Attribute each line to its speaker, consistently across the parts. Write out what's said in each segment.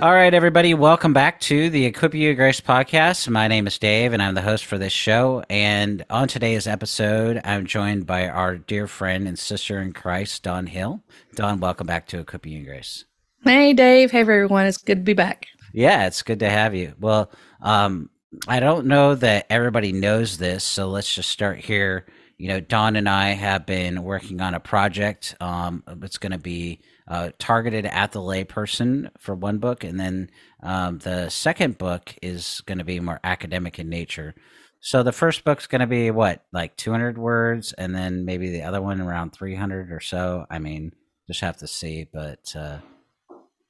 Speaker 1: All right, everybody, welcome back to the Equip You Grace podcast. My name is Dave, and I'm the host for this show. And on today's episode, I'm joined by our dear friend and sister in Christ, Dawn Hill. Dawn, welcome back to Equip You Grace.
Speaker 2: Hey, Dave. Hey, everyone. It's good to be back.
Speaker 1: Yeah, it's good to have you. Well, um, I don't know that everybody knows this, so let's just start here. You know, Dawn and I have been working on a project. Um, it's going to be uh, targeted at the layperson for one book, and then um, the second book is going to be more academic in nature. So the first book's going to be what, like 200 words, and then maybe the other one around 300 or so. I mean, just have to see, but uh,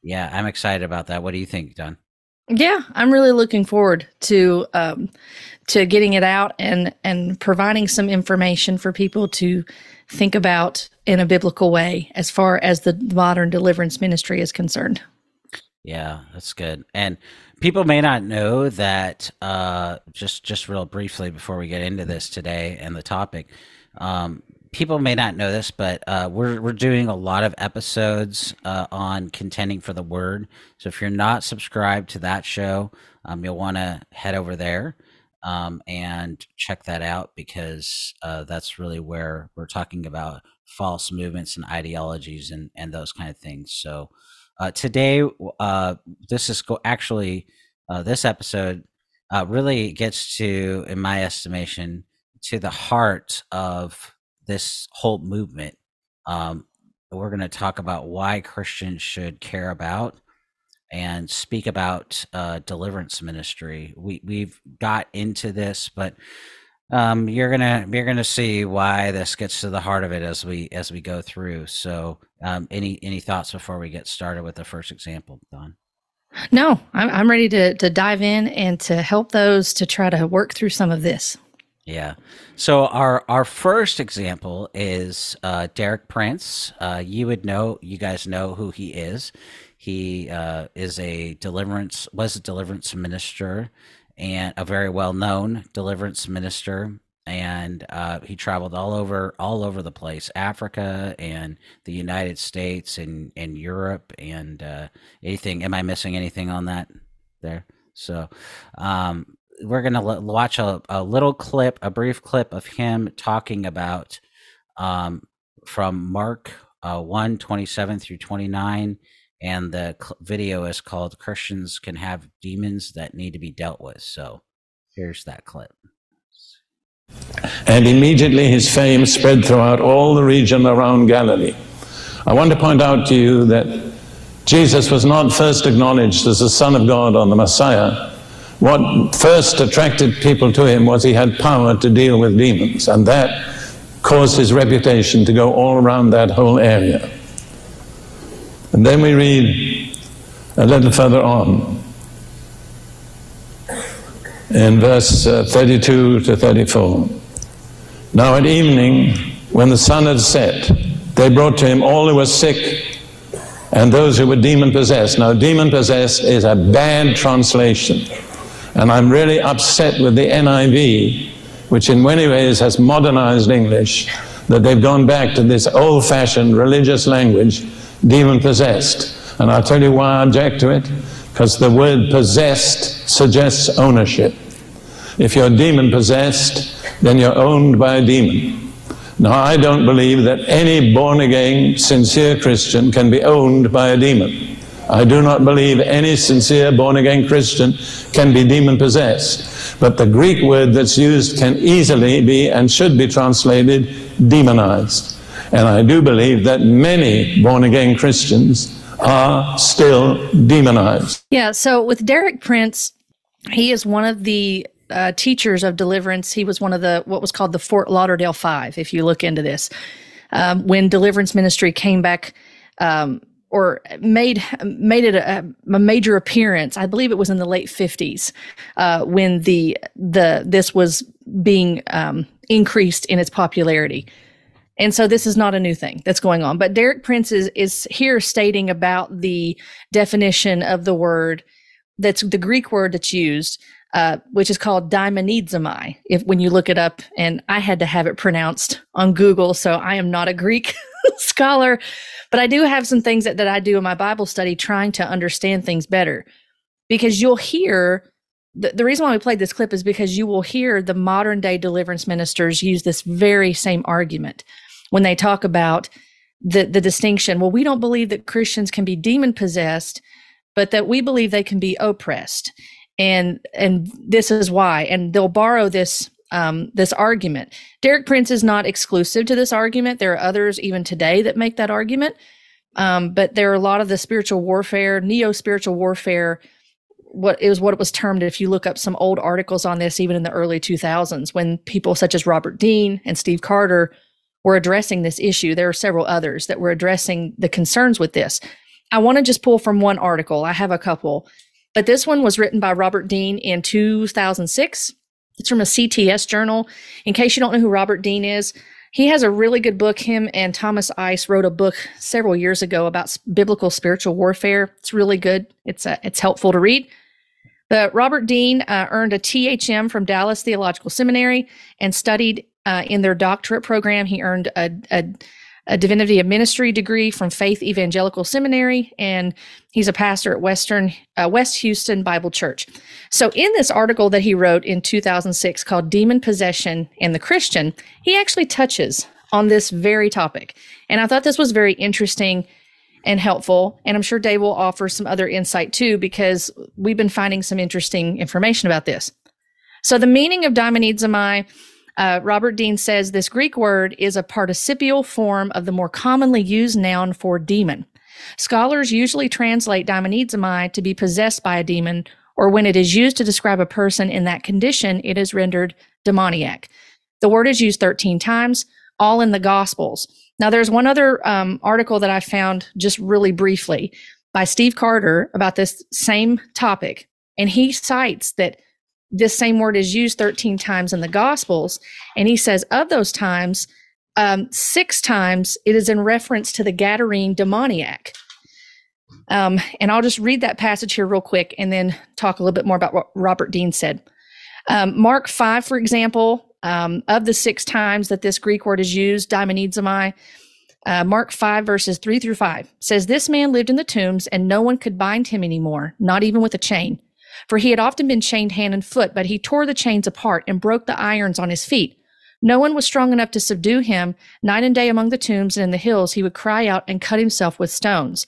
Speaker 1: yeah, I'm excited about that. What do you think, Dawn?
Speaker 2: Yeah, I'm really looking forward to um, to getting it out and and providing some information for people to think about in a biblical way as far as the modern deliverance ministry is concerned.
Speaker 1: Yeah, that's good. And people may not know that. Uh, just just real briefly before we get into this today and the topic, um, people may not know this, but uh, we're we're doing a lot of episodes uh, on contending for the word. So if you're not subscribed to that show, um, you'll want to head over there um, and check that out because uh, that's really where we're talking about false movements and ideologies and, and those kind of things. So uh, today, uh, this is go- actually uh, this episode uh, really gets to, in my estimation, to the heart of this whole movement. Um, we're going to talk about why Christians should care about and speak about uh, deliverance ministry. We we've got into this, but um, you're gonna you're gonna see why this gets to the heart of it as we as we go through. So, um, any any thoughts before we get started with the first example, Dawn?
Speaker 2: No, I'm I'm ready to to dive in and to help those to try to work through some of this.
Speaker 1: Yeah. So our our first example is uh, Derek Prince. Uh, you would know, you guys know who he is. He uh, is a deliverance, was a deliverance minister, and a very well known deliverance minister. And uh, he traveled all over, all over the place, Africa and the United States and and Europe and uh, anything. Am I missing anything on that there? So, um, we're gonna l- watch a, a little clip, a brief clip of him talking about um, from Mark uh, 1, 27 through 29 and the video is called Christians Can Have Demons That Need to Be Dealt With. So here's that clip.
Speaker 3: And immediately his fame spread throughout all the region around Galilee. I want to point out to you that Jesus was not first acknowledged as the Son of God or the Messiah. What first attracted people to him was he had power to deal with demons, and that caused his reputation to go all around that whole area. And then we read a little further on in verse uh, 32 to 34. Now at evening, when the sun had set, they brought to him all who were sick and those who were demon possessed. Now, demon possessed is a bad translation. And I'm really upset with the NIV, which in many ways has modernized English, that they've gone back to this old fashioned religious language demon possessed. And I'll tell you why I object to it. Because the word possessed suggests ownership. If you're demon possessed, then you're owned by a demon. Now, I don't believe that any born again, sincere Christian can be owned by a demon. I do not believe any sincere born again Christian can be demon possessed. But the Greek word that's used can easily be and should be translated demonized. And I do believe that many born again Christians are still demonized.
Speaker 2: Yeah. So with Derek Prince, he is one of the uh, teachers of deliverance. He was one of the what was called the Fort Lauderdale Five. If you look into this, um, when deliverance ministry came back. Um, or made made it a, a, major appearance. I believe it was in the late fifties uh, when the the this was being um, increased in its popularity. And so this is not a new thing that's going on. But Derek Prince is, is here stating about the definition of the word that's the Greek word that's used, uh, which is called daimonizomai. If when you look it up, and I had to have it pronounced on Google, so I am not a Greek scholar, but I do have some things that, that I do in my Bible study trying to understand things better. Because you'll hear the, the reason why we played this clip is because you will hear the modern day deliverance ministers use this very same argument when they talk about the, the distinction. Well, we don't believe that Christians can be demon possessed, but that we believe they can be oppressed. And and this is why. And they'll borrow this um, this argument. Derek Prince is not exclusive to this argument. There are others even today that make that argument. Um, but there are a lot of the spiritual warfare, neo spiritual warfare. What it was what it was termed. If you look up some old articles on this, even in the early 2000s, when people such as Robert Dean and Steve Carter were addressing this issue, there are several others that were addressing the concerns with this. I want to just pull from one article. I have a couple, but this one was written by Robert Dean in 2006 it's from a CTS journal. In case you don't know who Robert Dean is, he has a really good book. Him and Thomas Ice wrote a book several years ago about biblical spiritual warfare. It's really good. It's uh, it's helpful to read. But Robert Dean uh, earned a THM from Dallas Theological Seminary and studied uh, in their doctorate program. He earned a, a a divinity of ministry degree from Faith Evangelical Seminary, and he's a pastor at Western uh, West Houston Bible Church. So, in this article that he wrote in 2006 called "Demon Possession and the Christian," he actually touches on this very topic, and I thought this was very interesting and helpful. And I'm sure Dave will offer some other insight too, because we've been finding some interesting information about this. So, the meaning of daimonizomai uh, Robert Dean says this Greek word is a participial form of the more commonly used noun for demon. Scholars usually translate daimonizomai to be possessed by a demon, or when it is used to describe a person in that condition, it is rendered demoniac. The word is used 13 times, all in the Gospels. Now, there's one other um, article that I found just really briefly by Steve Carter about this same topic, and he cites that this same word is used 13 times in the Gospels. And he says, of those times, um, six times it is in reference to the Gadarene demoniac. Um, and I'll just read that passage here real quick and then talk a little bit more about what Robert Dean said. Um, Mark 5, for example, um, of the six times that this Greek word is used, daimonizomai, uh, Mark 5, verses 3 through 5 says, This man lived in the tombs, and no one could bind him anymore, not even with a chain for he had often been chained hand and foot, but he tore the chains apart and broke the irons on his feet. No one was strong enough to subdue him. Night and day among the tombs and in the hills, he would cry out and cut himself with stones.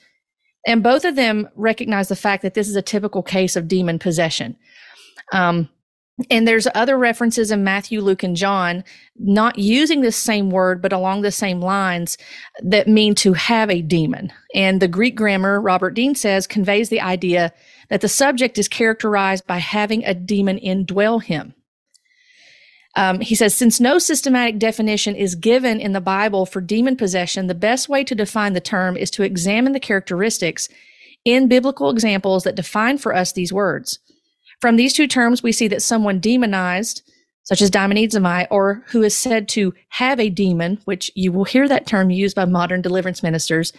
Speaker 2: And both of them recognize the fact that this is a typical case of demon possession. Um, and there's other references in Matthew, Luke, and John, not using this same word, but along the same lines that mean to have a demon. And the Greek grammar, Robert Dean says, conveys the idea that the subject is characterized by having a demon indwell him. Um, he says, since no systematic definition is given in the Bible for demon possession, the best way to define the term is to examine the characteristics in biblical examples that define for us these words. From these two terms, we see that someone demonized, such as daimonizomai, or who is said to have a demon, which you will hear that term used by modern deliverance ministers,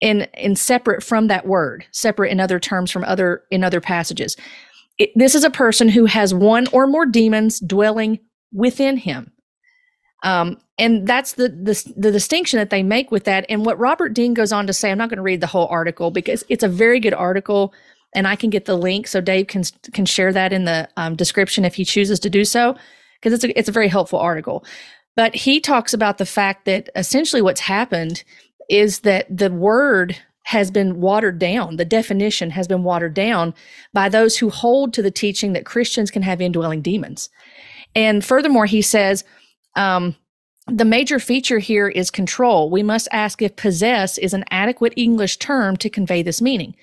Speaker 2: in in separate from that word, separate in other terms from other in other passages. It, this is a person who has one or more demons dwelling within him. Um, and that's the, the the distinction that they make with that. And what Robert Dean goes on to say, I'm not going to read the whole article because it's a very good article, and I can get the link so Dave can can share that in the um, description if he chooses to do so, because it's a it's a very helpful article. But he talks about the fact that essentially what's happened is that the word has been watered down. The definition has been watered down by those who hold to the teaching that Christians can have indwelling demons. And furthermore, he says, um, the major feature here is control. We must ask if possess is an adequate English term to convey this meaning.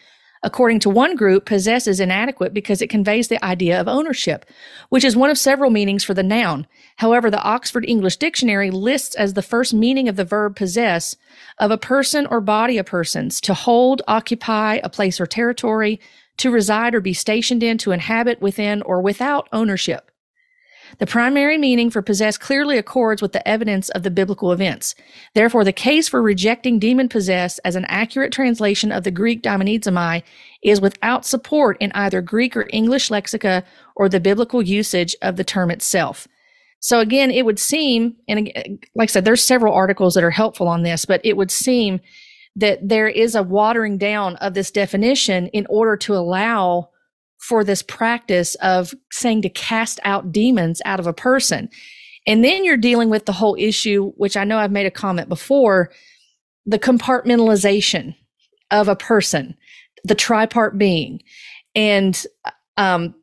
Speaker 2: According to one group, possess is inadequate because it conveys the idea of ownership, which is one of several meanings for the noun. However, the Oxford English Dictionary lists as the first meaning of the verb possess of a person or body of persons to hold, occupy a place or territory, to reside or be stationed in, to inhabit within or without ownership. The primary meaning for possessed clearly accords with the evidence of the biblical events. Therefore, the case for rejecting demon possessed as an accurate translation of the Greek daimonizomai is without support in either Greek or English lexica or the biblical usage of the term itself. So again, it would seem, and like I said, there's several articles that are helpful on this, but it would seem that there is a watering down of this definition in order to allow for this practice of saying to cast out demons out of a person. And then you're dealing with the whole issue, which I know I've made a comment before the compartmentalization of a person, the tripart being. And um,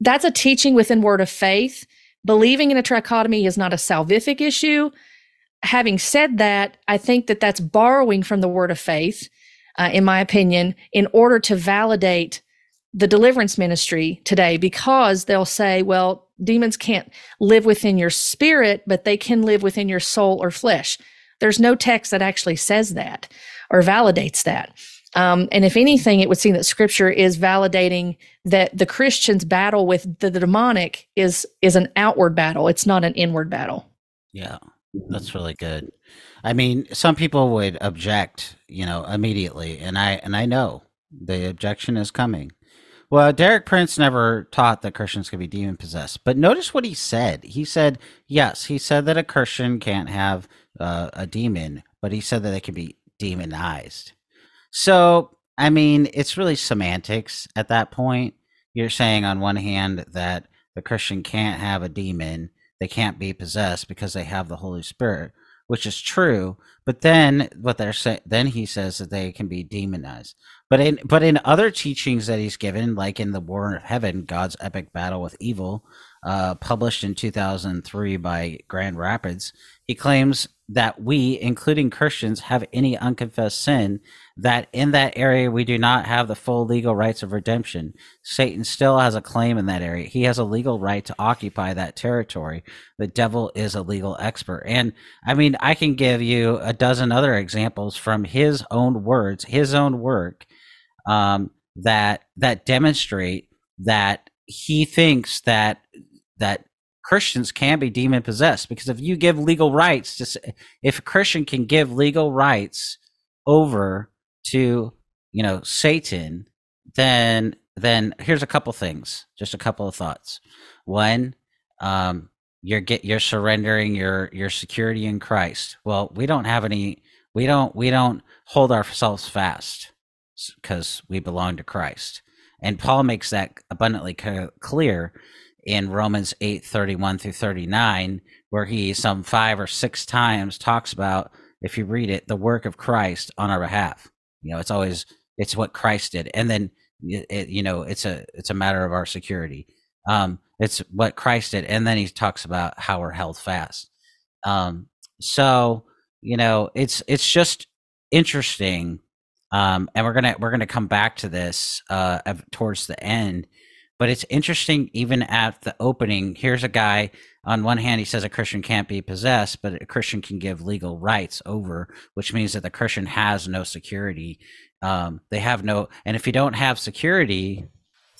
Speaker 2: that's a teaching within Word of Faith. Believing in a trichotomy is not a salvific issue. Having said that, I think that that's borrowing from the Word of Faith, uh, in my opinion, in order to validate the deliverance ministry today because they'll say, well, demons can't live within your spirit, but they can live within your soul or flesh. There's no text that actually says that or validates that. Um, and if anything, it would seem that scripture is validating that the Christian's battle with the, the demonic is is an outward battle. It's not an inward battle.
Speaker 1: Yeah, that's really good. I mean, some people would object, you know, immediately, and I and I know the objection is coming. Well, Derek Prince never taught that Christians could be demon possessed. But notice what he said. He said, yes, he said that a Christian can't have uh, a demon, but he said that they can be demonized. So, I mean, it's really semantics at that point. You're saying, on one hand, that the Christian can't have a demon, they can't be possessed because they have the Holy Spirit, which is true. But then what they're saying, then he says that they can be demonized. But in but in other teachings that he's given, like in the War of Heaven, God's epic battle with evil, uh, published in 2003 by Grand Rapids, he claims that we, including Christians, have any unconfessed sin. That in that area we do not have the full legal rights of redemption. Satan still has a claim in that area. He has a legal right to occupy that territory. The devil is a legal expert. And I mean, I can give you a dozen other examples from his own words, his own work um, that that demonstrate that he thinks that that Christians can be demon possessed because if you give legal rights to if a Christian can give legal rights over to you know Satan, then then here's a couple things, just a couple of thoughts. One, um, you're get you're surrendering your your security in Christ. Well, we don't have any. We don't we don't hold ourselves fast because we belong to Christ. And Paul makes that abundantly clear in Romans 8 31 through 39, where he some five or six times talks about, if you read it, the work of Christ on our behalf. You know, it's always it's what Christ did, and then it, you know it's a it's a matter of our security. Um, it's what Christ did, and then he talks about how we're held fast. Um, so you know, it's it's just interesting um, and we're gonna we're gonna come back to this uh, towards the end. But it's interesting, even at the opening. Here's a guy. On one hand, he says a Christian can't be possessed, but a Christian can give legal rights over, which means that the Christian has no security. Um, they have no, and if you don't have security,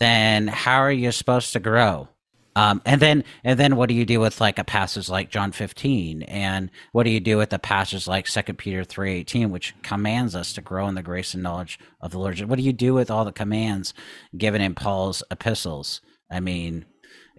Speaker 1: then how are you supposed to grow? Um, and then, and then, what do you do with like a passage like John 15, and what do you do with a passage like Second Peter 3:18, which commands us to grow in the grace and knowledge of the Lord? What do you do with all the commands given in Paul's epistles? I mean,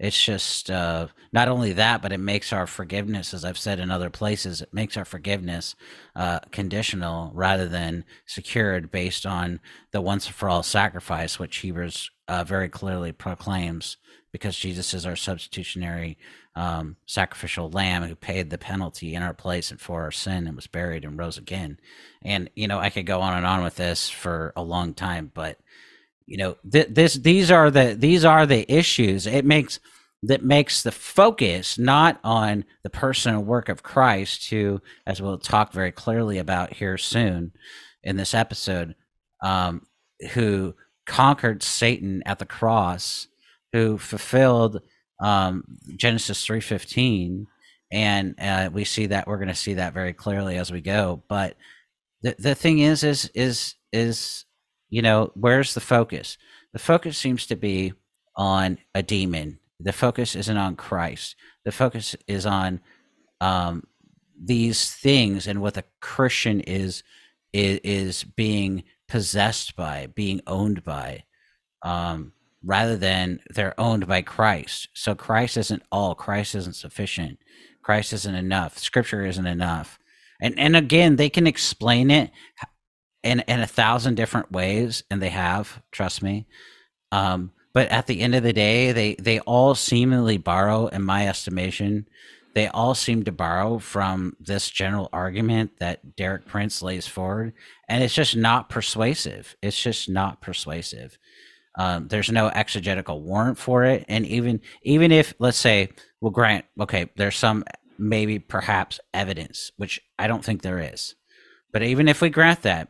Speaker 1: it's just uh, not only that, but it makes our forgiveness, as I've said in other places, it makes our forgiveness uh, conditional rather than secured based on the once and for all sacrifice, which Hebrews uh, very clearly proclaims because Jesus is our substitutionary um, sacrificial lamb who paid the penalty in our place and for our sin and was buried and rose again. And you know, I could go on and on with this for a long time, but you know, th- this these are the these are the issues. It makes that makes the focus not on the person and work of Christ, who, as we'll talk very clearly about here soon in this episode, um, who conquered Satan at the cross who fulfilled um, Genesis three fifteen, and uh, we see that we're going to see that very clearly as we go. But the the thing is, is is is you know where's the focus? The focus seems to be on a demon the focus isn't on Christ. The focus is on um, these things and what the Christian is is, is being possessed by, being owned by, um, rather than they're owned by Christ. So Christ isn't all. Christ isn't sufficient. Christ isn't enough. Scripture isn't enough. And and again, they can explain it in in a thousand different ways, and they have. Trust me. Um, but at the end of the day, they they all seemingly borrow, in my estimation, they all seem to borrow from this general argument that Derek Prince lays forward, and it's just not persuasive. It's just not persuasive. Um, there's no exegetical warrant for it, and even even if let's say we'll grant, okay, there's some maybe perhaps evidence, which I don't think there is, but even if we grant that,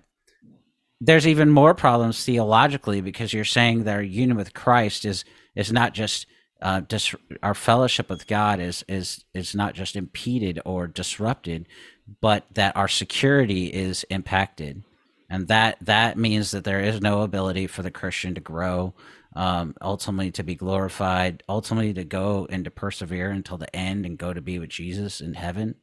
Speaker 1: there's even more problems theologically because you're saying that our union with Christ is is not just uh, dis- our fellowship with God is is is not just impeded or disrupted, but that our security is impacted, and that that means that there is no ability for the Christian to grow, um, ultimately to be glorified, ultimately to go and to persevere until the end and go to be with Jesus in heaven.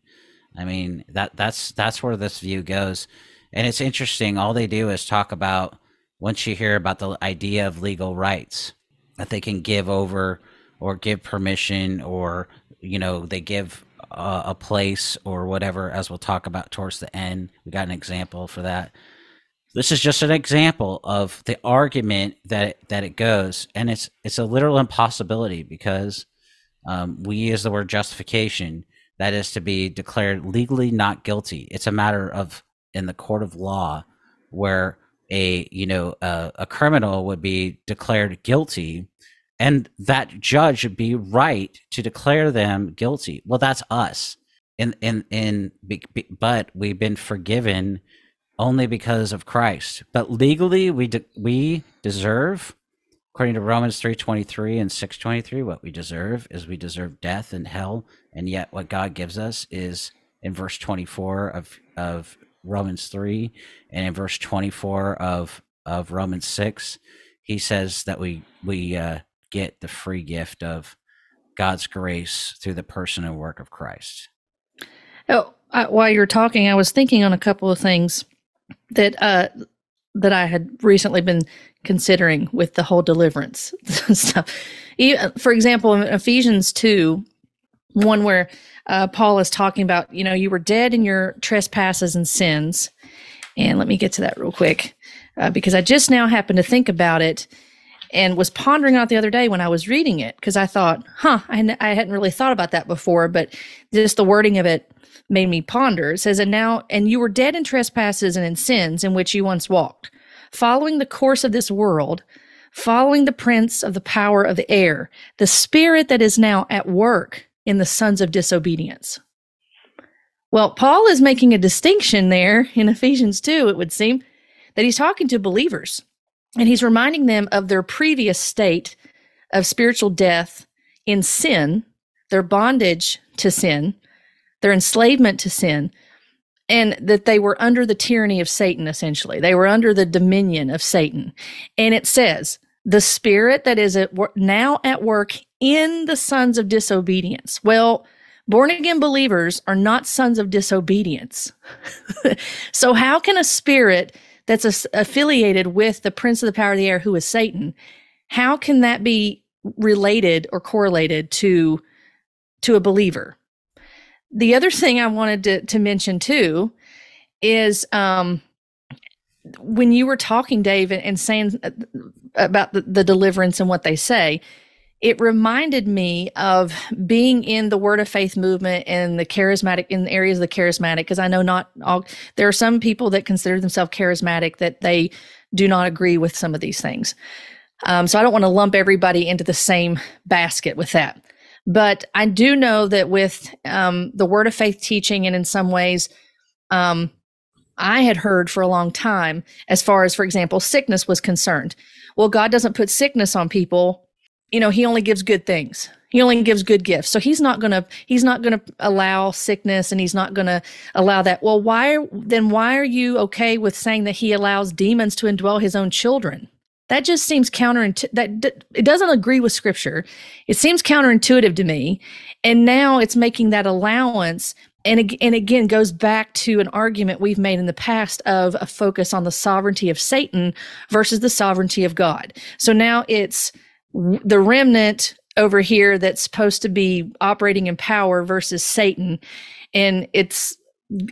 Speaker 1: I mean that that's that's where this view goes, and it's interesting. All they do is talk about once you hear about the idea of legal rights that they can give over or give permission or you know they give a, a place or whatever as we'll talk about towards the end we got an example for that this is just an example of the argument that that it goes and it's it's a literal impossibility because um, we use the word justification that is to be declared legally not guilty it's a matter of in the court of law where a you know a, a criminal would be declared guilty and that judge would be right to declare them guilty. Well, that's us. In in in but we've been forgiven only because of Christ. But legally, we de- we deserve, according to Romans three twenty three and six twenty three, what we deserve is we deserve death and hell, and yet what God gives us is in verse twenty four of of Romans three, and in verse twenty four of of Romans six, he says that we we uh, get the free gift of God's grace through the person and work of Christ.
Speaker 2: Oh, I, while you're talking, I was thinking on a couple of things that uh, that I had recently been considering with the whole deliverance stuff. For example, in Ephesians two, one where uh, Paul is talking about, you know, you were dead in your trespasses and sins. And let me get to that real quick uh, because I just now happened to think about it and was pondering out the other day when I was reading it because I thought, huh, I, n- I hadn't really thought about that before, but just the wording of it made me ponder. It says, and now, and you were dead in trespasses and in sins in which you once walked, following the course of this world, following the prince of the power of the air, the spirit that is now at work in the sons of disobedience. Well, Paul is making a distinction there in Ephesians 2, it would seem, that he's talking to believers and he's reminding them of their previous state of spiritual death in sin, their bondage to sin, their enslavement to sin, and that they were under the tyranny of Satan, essentially. They were under the dominion of Satan. And it says, the spirit that is at now at work in the sons of disobedience. Well, born again believers are not sons of disobedience. so, how can a spirit that's a, affiliated with the prince of the power of the air, who is Satan, how can that be related or correlated to to a believer? The other thing I wanted to, to mention too is um, when you were talking, Dave, and saying uh, about the, the deliverance and what they say, it reminded me of being in the word of faith movement and the charismatic in the areas of the charismatic because i know not all there are some people that consider themselves charismatic that they do not agree with some of these things. Um, so i don't want to lump everybody into the same basket with that but i do know that with um, the word of faith teaching and in some ways um, i had heard for a long time as far as for example sickness was concerned well god doesn't put sickness on people you know, he only gives good things. He only gives good gifts. So he's not to he's not to allow sickness and he's not to allow that. Well, why then why are you okay with saying that he allows demons to indwell his own children? That just seems counterintuitive. That it doesn't agree with scripture. It seems counterintuitive to me. And now it's making that allowance and, and again goes back to an argument we've made in the past of a focus on the sovereignty of Satan versus the sovereignty of God. So now it's the remnant over here that's supposed to be operating in power versus Satan. And it's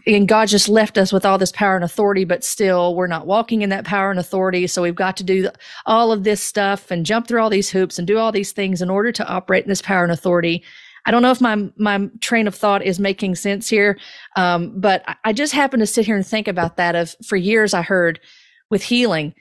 Speaker 2: and God just left us with all this power and authority, but still we're not walking in that power and authority. So we've got to do all of this stuff and jump through all these hoops and do all these things in order to operate in this power and authority. I don't know if my my train of thought is making sense here, um, but I just happen to sit here and think about that. Of for years I heard with healing,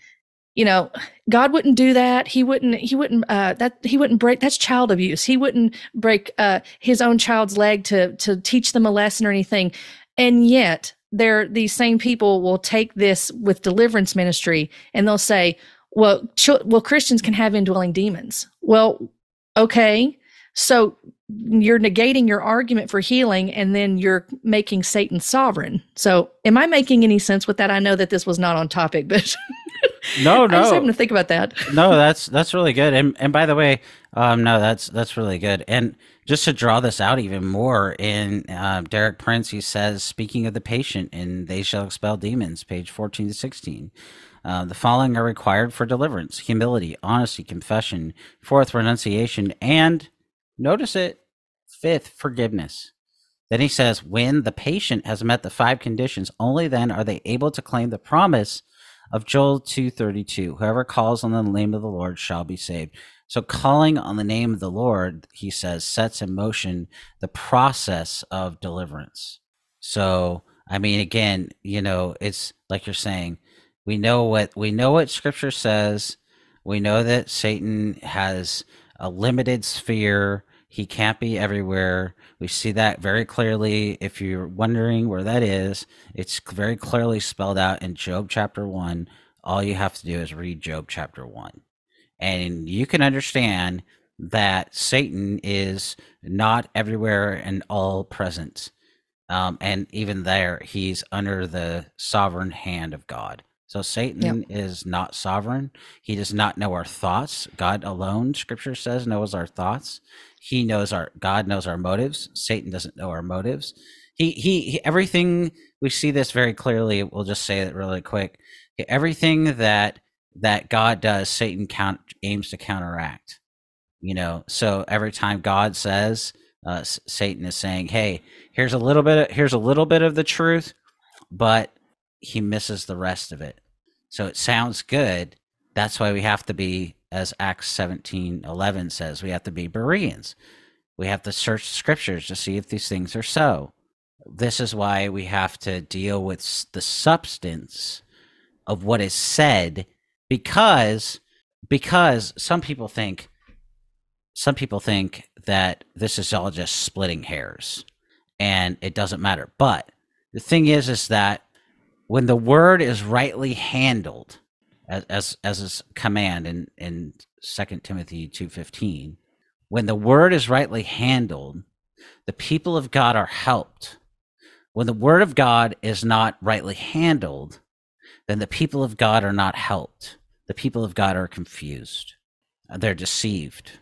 Speaker 2: you know, God wouldn't do that. He wouldn't. He wouldn't. Uh, that he wouldn't break. That's child abuse. He wouldn't break uh, his own child's leg to to teach them a lesson or anything. And yet, there these same people will take this with deliverance ministry and they'll say, "Well, ch- well, Christians can have indwelling demons." Well, okay, so you're negating your argument for healing and then you're making Satan sovereign. So, am I making any sense with that? I know that this was not on topic, but
Speaker 1: no, no,
Speaker 2: I just having to think about that.
Speaker 1: no, that's that's really good. And and by the way, um, no, that's that's really good. And just to draw this out even more, in uh, Derek Prince, he says, speaking of the patient, and they shall expel demons, page fourteen to sixteen. Uh, the following are required for deliverance: humility, honesty, confession, fourth, renunciation, and Notice it. Fifth, forgiveness. Then he says, when the patient has met the five conditions, only then are they able to claim the promise of Joel 2:32. Whoever calls on the name of the Lord shall be saved. So calling on the name of the Lord, he says, sets in motion the process of deliverance. So, I mean again, you know, it's like you're saying, we know what we know what scripture says. We know that Satan has a limited sphere. He can't be everywhere. We see that very clearly. If you're wondering where that is, it's very clearly spelled out in Job chapter 1. All you have to do is read Job chapter 1. And you can understand that Satan is not everywhere and all present. Um, and even there, he's under the sovereign hand of God. So Satan yep. is not sovereign. He does not know our thoughts. God alone, scripture says, knows our thoughts. He knows our God knows our motives. Satan doesn't know our motives. He, he, he everything we see this very clearly. We'll just say it really quick. Everything that that God does, Satan count aims to counteract. You know, so every time God says, uh, Satan is saying, "Hey, here's a little bit. Of, here's a little bit of the truth, but he misses the rest of it. So it sounds good. That's why we have to be, as Acts 17 11 says, we have to be Bereans. We have to search scriptures to see if these things are so. This is why we have to deal with the substance of what is said because because some people think some people think that this is all just splitting hairs and it doesn't matter. But the thing is is that when the word is rightly handled as as, as a command in in second timothy 2.15 when the word is rightly handled the people of god are helped when the word of god is not rightly handled then the people of god are not helped the people of god are confused they're deceived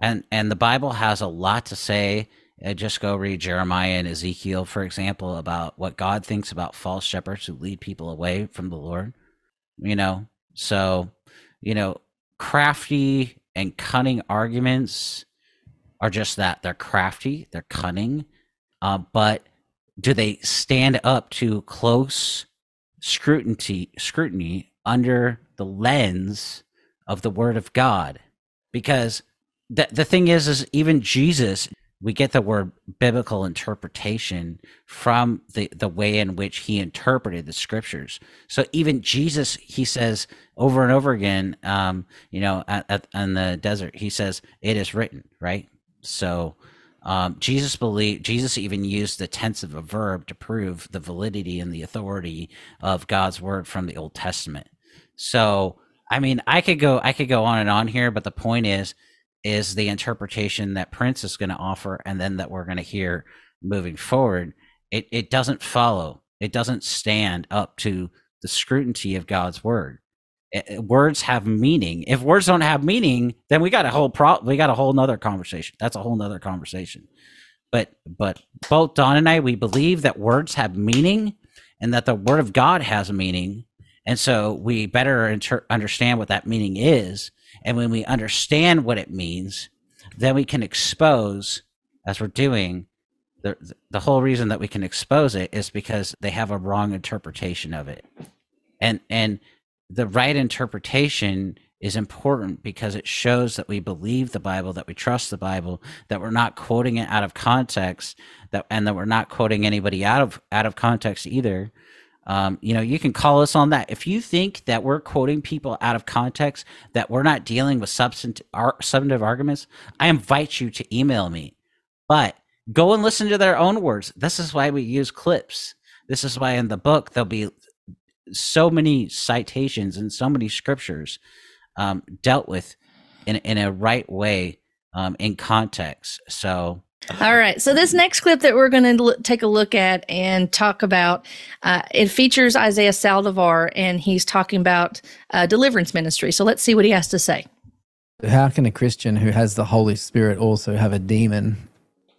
Speaker 1: and and the bible has a lot to say just go read Jeremiah and Ezekiel, for example, about what God thinks about false shepherds who lead people away from the Lord. You know, so, you know, crafty and cunning arguments are just that. They're crafty, they're cunning, uh, but do they stand up to close scrutiny scrutiny under the lens of the word of God? Because the the thing is is even Jesus we get the word biblical interpretation from the, the way in which he interpreted the scriptures. So even Jesus, he says over and over again, um, you know, at, at, in the desert, he says, it is written, right? So um, Jesus believed, Jesus even used the tense of a verb to prove the validity and the authority of God's word from the Old Testament. So, I mean, I could go, I could go on and on here, but the point is, is the interpretation that Prince is going to offer, and then that we're going to hear moving forward. It it doesn't follow. It doesn't stand up to the scrutiny of God's word. words have meaning. If words don't have meaning, then we got a whole pro we got a whole nother conversation. That's a whole nother conversation. But but both Dawn and I, we believe that words have meaning and that the word of God has meaning. And so we better inter- understand what that meaning is. And when we understand what it means, then we can expose, as we're doing, the the whole reason that we can expose it is because they have a wrong interpretation of it. And and the right interpretation is important because it shows that we believe the Bible, that we trust the Bible, that we're not quoting it out of context, that and that we're not quoting anybody out of out of context either. Um, you know, you can call us on that. If you think that we're quoting people out of context, that we're not dealing with substantive, ar- substantive arguments, I invite you to email me. But go and listen to their own words. This is why we use clips. This is why in the book there'll be so many citations and so many scriptures um, dealt with in in a right way um, in context. So.
Speaker 2: All right. So this next clip that we're going to l- take a look at and talk about, uh, it features Isaiah Saldivar, and he's talking about uh, deliverance ministry. So let's see what he has to say.
Speaker 4: How can a Christian who has the Holy Spirit also have a demon?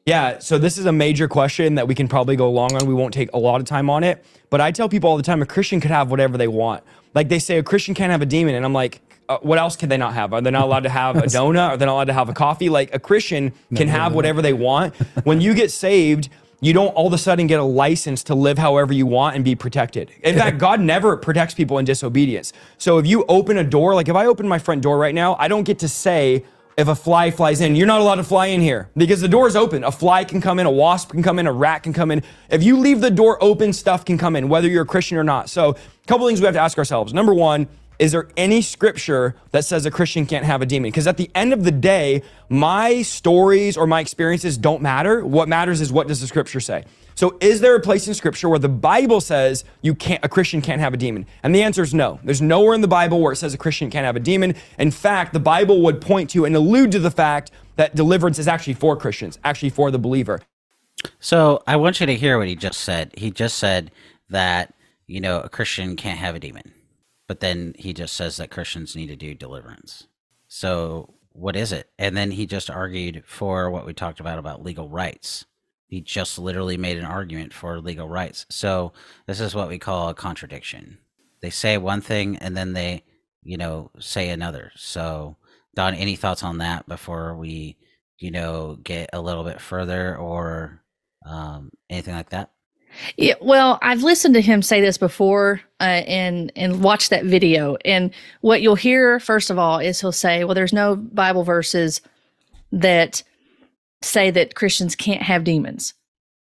Speaker 5: Yeah, so this is a major question that we can probably go long on. We won't take a lot of time on it. But I tell people all the time a Christian could have whatever they want. Like they say a Christian can't have a demon. And I'm like, uh, what else can they not have? Are they not allowed to have a donut? Are they not allowed to have a coffee? Like a Christian can no, have whatever they want. When you get saved, you don't all of a sudden get a license to live however you want and be protected. In fact, God never protects people in disobedience. So if you open a door, like if I open my front door right now, I don't get to say, if a fly flies in. You're not allowed to fly in here because the door is open. A fly can come in, a wasp can come in, a rat can come in. If you leave the door open, stuff can come in, whether you're a Christian or not. So, a couple things we have to ask ourselves. Number one, is there any scripture that says a Christian can't have a demon? Because at the end of the day, my stories or my experiences don't matter. What matters is what does the scripture say? So is there a place in scripture where the Bible says you can't a Christian can't have a demon? And the answer is no. There's nowhere in the Bible where it says a Christian can't have a demon. In fact, the Bible would point to and allude to the fact that deliverance is actually for Christians, actually for the believer.
Speaker 1: So I want you to hear what he just said. He just said that, you know, a Christian can't have a demon. But then he just says that Christians need to do deliverance. So what is it? And then he just argued for what we talked about about legal rights he just literally made an argument for legal rights. So this is what we call a contradiction. They say one thing and then they, you know, say another. So Dawn, any thoughts on that before we, you know, get a little bit further or um, anything like that?
Speaker 2: Yeah, well, I've listened to him say this before uh, and and watched that video. And what you'll hear first of all is he'll say, "Well, there's no Bible verses that say that Christians can't have demons,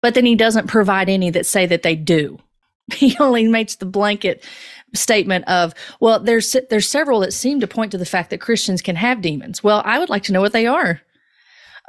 Speaker 2: but then he doesn't provide any that say that they do. He only makes the blanket statement of, well, there's there's several that seem to point to the fact that Christians can have demons. Well, I would like to know what they are.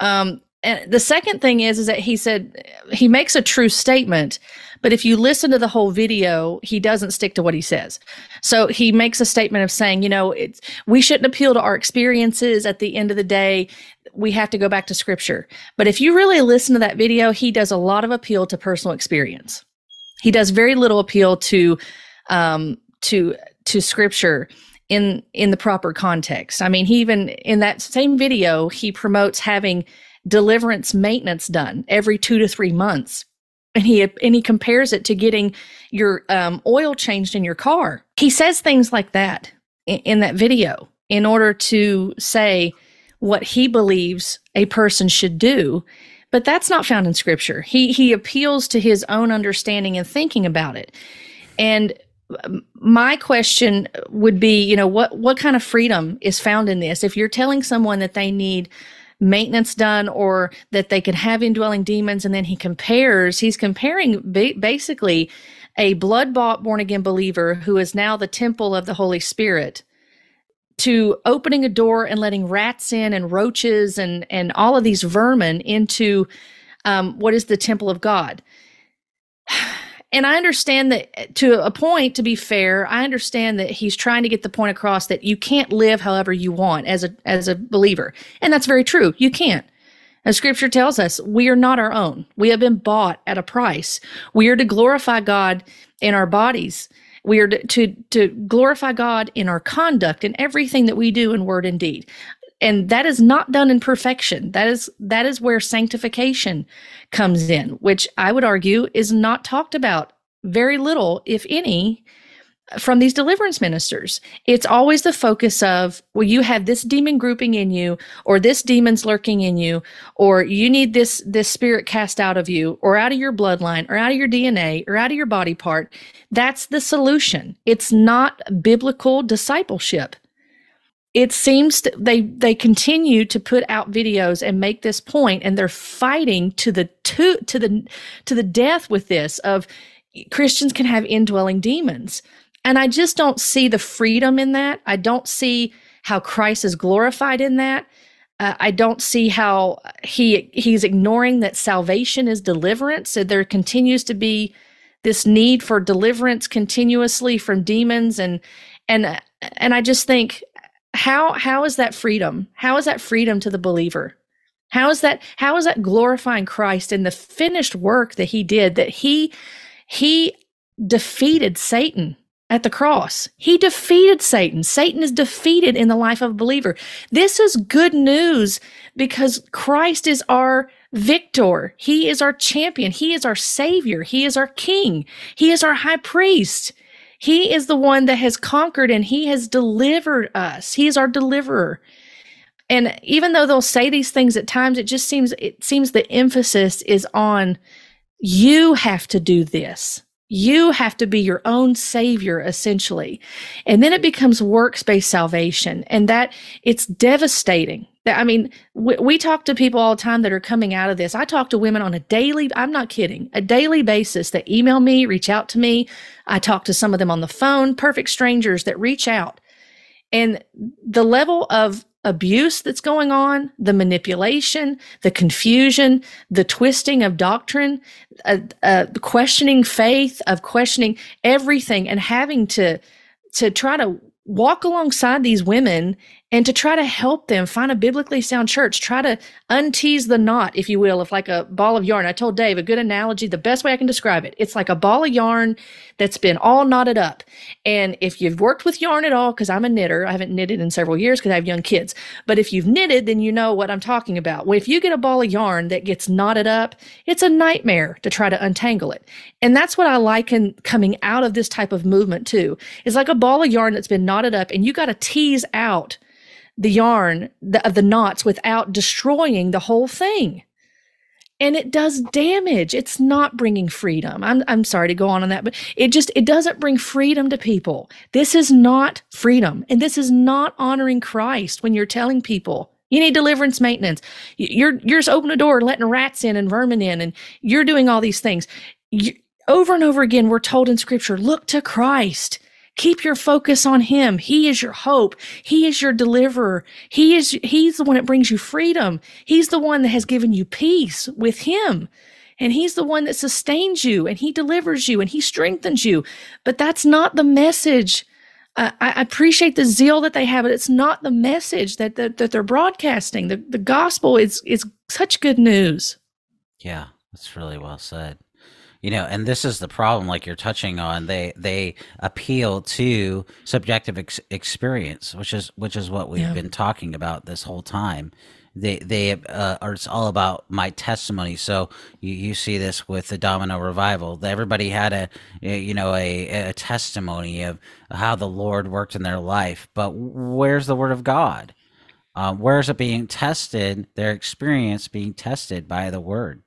Speaker 2: Um, and the second thing is, is that he said he makes a true statement, but if you listen to the whole video, he doesn't stick to what he says. So he makes a statement of saying, you know, it's we shouldn't appeal to our experiences. At the end of the day, we have to go back to scripture. But if you really listen to that video, he does a lot of appeal to personal experience. He does very little appeal to um, to to scripture in in the proper context. I mean, he even in that same video, he promotes having deliverance maintenance done every two to three months. And he and he compares it to getting your um, oil changed in your car. He says things like that in, in that video in order to say what he believes a person should do, but that's not found in scripture. He he appeals to his own understanding and thinking about it. And um, my question would be, you know, what what kind of freedom is found in this? If you're telling someone that they need maintenance done or that they could have indwelling demons and then he compares, he's comparing ba- basically a blood bought born again believer who is now the temple of the Holy Spirit to opening a door and letting rats in and roaches and and all of these vermin into um, what is the temple of God. And I understand that eh, to a point, to be fair, I understand that he's trying to get the point across that you can't live however you want as a as a believer, and that's very true. You can't. As Scripture tells us, we are not our own. We have been bought at a price. We are to glorify God in our bodies We are to, to, to glorify God in our conduct in everything that we do in word and deed. And that is not done in perfection. That is that is where sanctification comes in, which I would argue is not talked about very little, if any, from these deliverance ministers. It's always the focus of, well, you have this demon grouping in you, or this demon's lurking in you, or you need this, this spirit cast out of you, or out of your bloodline, or out of your DNA, or out of your body part. That's the solution. It's not biblical discipleship. It seems they they continue to put out videos and make this point, and they're fighting to the to, to the to the death with this of Christians can have indwelling demons. And I just don't see the freedom in that. I don't see how Christ is glorified in that. Uh, I don't see how he he's ignoring that salvation is deliverance. So there continues to be this need for deliverance continuously from demons and and and I just think how how is that freedom? How is that freedom to the believer? How is that how is that glorifying Christ in the finished work that he did that he he defeated Satan at the cross. He defeated Satan. Satan is defeated in the life of a believer. This is good news because Christ is our victor. He is our champion. He is our savior. He is our king. He is our high priest. He is the one that has conquered and he has delivered us. He is our deliverer. And even though they'll say these things at times, it just seems it seems the emphasis is on you have to do this. You have to be your own savior, essentially. And then it becomes works based salvation. And that it's devastating. I mean, we, we, talk to people all the time that are coming out of this. I talk to women on a daily, I'm not kidding, a daily basis that email me, reach out to me. I talk to some of them on the phone, perfect strangers that reach out. And the level of abuse that's going on, the manipulation, the confusion, the twisting of doctrine, uh, uh, questioning faith, of questioning everything, and having to to try to walk alongside these women and to try to help them find a biblically sound church, try to untease the knot, if you will, of like a ball of yarn. I told Dave a good analogy, the best way I can describe it. It's like a ball of yarn that's been all knotted up. And if you've worked with yarn at all, because I'm a knitter, I haven't knitted in several years because I have young kids, but if you've knitted, then you know what I'm talking about. Well, if you get a ball of yarn that gets knotted up, it's a nightmare to try to untangle it. And that's what I liken coming out of this type of movement too. It's like a ball of yarn that's been knotted up and you got to tease out the yarn the, of the knots without destroying the whole thing. And it does damage. It's not bringing freedom. I'm, I'm sorry to go on on that, but it just, it doesn't bring freedom to people. This is not freedom. And this is not honoring Christ when you're telling people you need deliverance maintenance. You're, you're just opening a door, letting rats in and vermin in, and you're doing all these things. You, over and over again, we're told in scripture, look to Christ. Keep your focus on him. He is your hope. He is your deliverer. He is, he's the one that brings you freedom. He's the one that has given you peace with him. And he's the one that sustains you and he delivers you and he strengthens you. But that's not the message. Uh, I appreciate the zeal that they have, but it's not the message that, that, that they're broadcasting. The, the gospel is, is such good news.
Speaker 1: Yeah, that's really well said you know and this is the problem like you're touching on they they appeal to subjective ex- experience which is which is what we've yeah. been talking about this whole time. They they uh, are it's all about my testimony. So you, you see this with the domino revival. Everybody had a you know a, a testimony of how the lord worked in their life. But where's the word of god? Um, where's it being tested their experience being tested by the word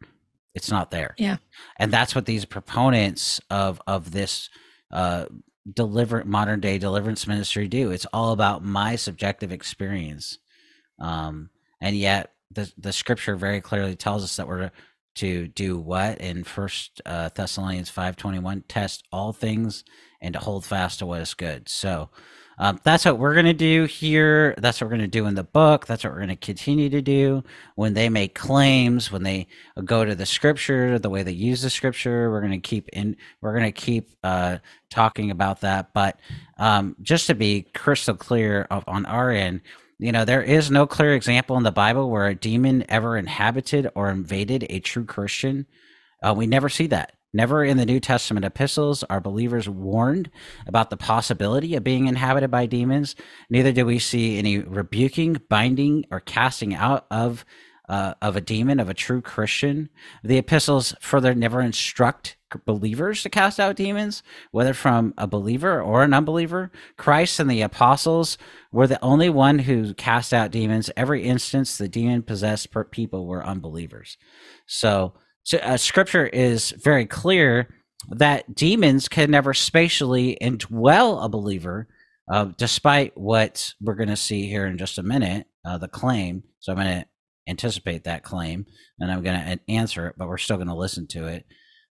Speaker 1: it's not there.
Speaker 2: Yeah.
Speaker 1: And that's what these proponents of of this uh deliver modern day deliverance ministry do. It's all about my subjective experience. Um and yet the the scripture very clearly tells us that we're to do what in first uh, thessalonians 5.21 test all things and to hold fast to what is good so um, that's what we're going to do here. That's what we're going to do in the book. That's what we're going to continue to do when they make claims, when they go to the scripture, the way they use the scripture. We're going to keep in. We're going to keep uh, talking about that. But um, just to be crystal clear of, on our end, you know, there is no clear example in the Bible where a demon ever inhabited or invaded a true Christian. Uh, we never see that. Never in the New Testament epistles are believers warned about the possibility of being inhabited by demons. Neither do we see any rebuking, binding, or casting out of uh, of a demon of a true Christian. The epistles further never instruct believers to cast out demons, whether from a believer or an unbeliever. Christ and the apostles were the only one who cast out demons. Every instance the demon possessed people were unbelievers. So, so uh, scripture is very clear that demons can never spatially indwell a believer, uh, despite what we're going to see here in just a minute, uh, the claim. So I'm going to anticipate that claim and I'm going to answer it, but we're still going to listen to it.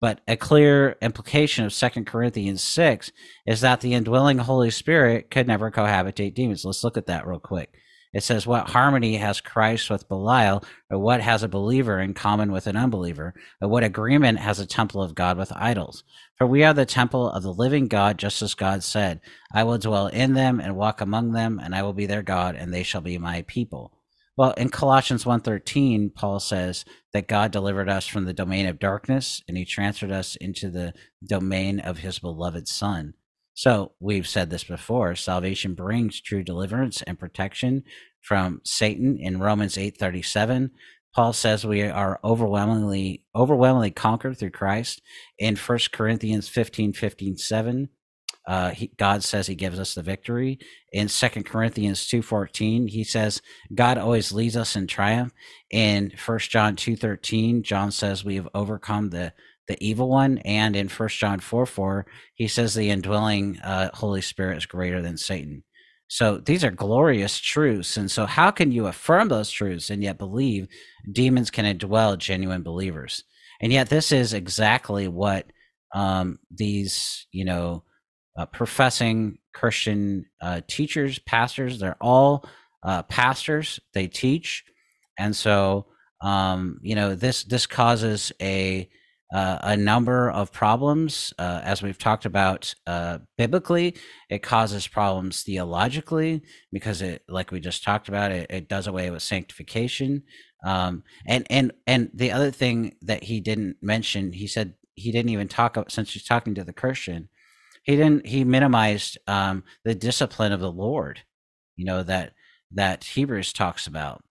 Speaker 1: But a clear implication of Second Corinthians 6 is that the indwelling Holy Spirit could never cohabitate demons. Let's look at that real quick. It says, What harmony has Christ with Belial, or what has a believer in common with an unbeliever, or what agreement has a temple of God with idols? For we are the temple of the living God, just as God said, I will dwell in them and walk among them, and I will be their God, and they shall be my people. Well, in Colossians 1:13, Paul says that God delivered us from the domain of darkness and he transferred us into the domain of his beloved son. So, we've said this before, salvation brings true deliverance and protection from Satan in Romans 8:37. Paul says we are overwhelmingly overwhelmingly conquered through Christ in 1 Corinthians 15, 15, 7 uh, he, God says He gives us the victory. In Second Corinthians two fourteen, He says God always leads us in triumph. In First John two thirteen, John says we have overcome the the evil one. And in First John four four, He says the indwelling uh, Holy Spirit is greater than Satan. So these are glorious truths. And so, how can you affirm those truths and yet believe demons can indwell genuine believers? And yet, this is exactly what um, these, you know, uh, professing Christian uh, teachers, pastors. They're all uh, pastors. They teach, and so um, you know this this causes a uh, a number of problems, uh, as we've talked about uh, biblically. It causes problems theologically because it, like we just talked about, it, it does away with sanctification. Um, and and and the other thing that he didn't mention, he said he didn't even talk since he's talking to the Christian he didn't he minimized um, the discipline of the Lord, you know that that Hebrews talks about.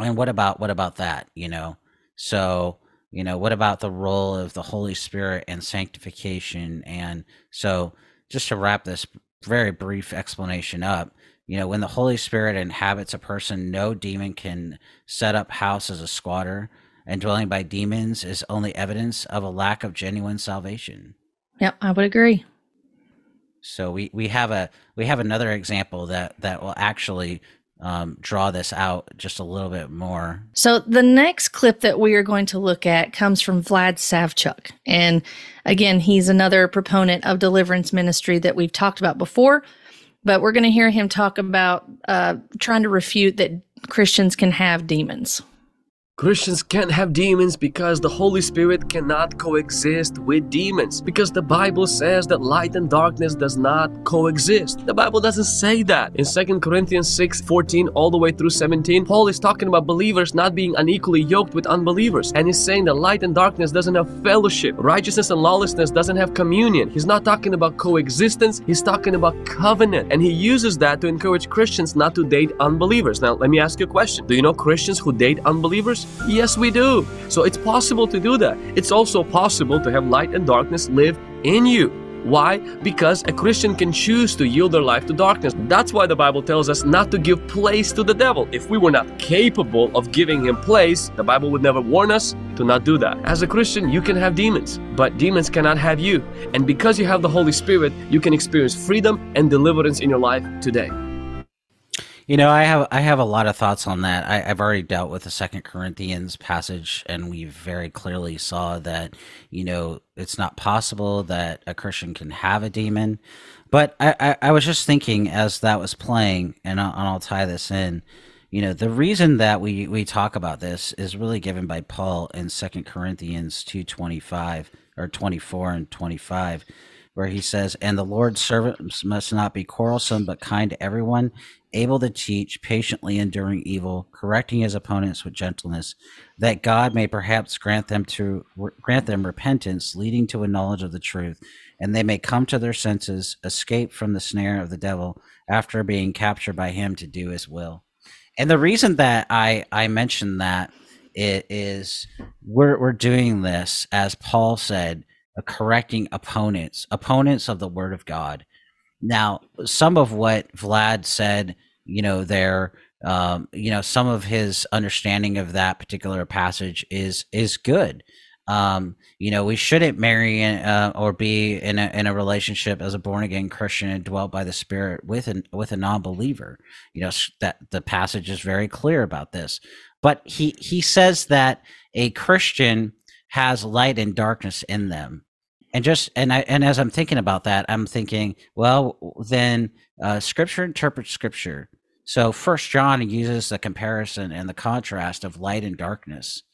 Speaker 1: And what about what about that? You know, so you know what about the role of the Holy Spirit and sanctification? And so, just to wrap this very brief explanation up, you know, when the Holy Spirit inhabits a person, no demon can set up house as a squatter, and dwelling by demons is only evidence of a lack of genuine salvation.
Speaker 2: Yep, I would agree.
Speaker 1: So we, we have a we have another example that that will actually um, draw this out just a little bit more.
Speaker 2: So the next clip that we are going to look at comes from Vlad Savchuk, and again, he's another proponent of deliverance ministry that we've talked about before. But we're going to hear him talk about uh, trying to refute that Christians can have demons.
Speaker 6: Christians can't have demons because the Holy Spirit cannot coexist with demons. Because the Bible says that light and darkness does not coexist. The Bible doesn't say that. In 2 Corinthians 6 14 all the way through 17, Paul is talking about believers not being unequally yoked with unbelievers. And he's saying that light and darkness doesn't have fellowship. Righteousness and lawlessness doesn't have communion. He's not talking about coexistence, he's talking about covenant. And he uses that to encourage Christians not to date unbelievers. Now, let me ask you a question Do you know Christians who date unbelievers? Yes, we do. So it's possible to do that. It's also possible to have light and darkness live in you. Why? Because a Christian can choose to yield their life to darkness. That's why the Bible tells us not to give place to the devil. If we were not capable of giving him place, the Bible would never warn us to not do that. As a Christian, you can have demons, but demons cannot have you. And because you have the Holy Spirit, you can experience freedom and deliverance in your life today.
Speaker 1: You know, I have I have a lot of thoughts on that. I, have already dealt with the Second Corinthians passage, and we very clearly saw that you know it's not possible that a Christian can have a demon. But I, I, I was just thinking as that was playing, and I'll, and I'll tie this in. You know, the reason that we we talk about this is really given by Paul in Second Corinthians two twenty five or twenty four and twenty five where he says, And the Lord's servants must not be quarrelsome, but kind to everyone, able to teach, patiently enduring evil, correcting his opponents with gentleness, that God may perhaps grant them to grant them repentance, leading to a knowledge of the truth, and they may come to their senses, escape from the snare of the devil after being captured by him to do his will. And the reason that I I mentioned that it is we're we're doing this as Paul said, correcting opponents, opponents of the word of God. Now, some of what Vlad said, you know, there, um, you know, some of his understanding of that particular passage is is good. Um, you know, we shouldn't marry uh, or be in a in a relationship as a born again Christian and dwelt by the Spirit with an with a non believer. You know that the passage is very clear about this. But he he says that a Christian has light and darkness in them, and just and I and as I'm thinking about that, I'm thinking, well, then uh, Scripture interprets Scripture. So First John uses the comparison and the contrast of light and darkness,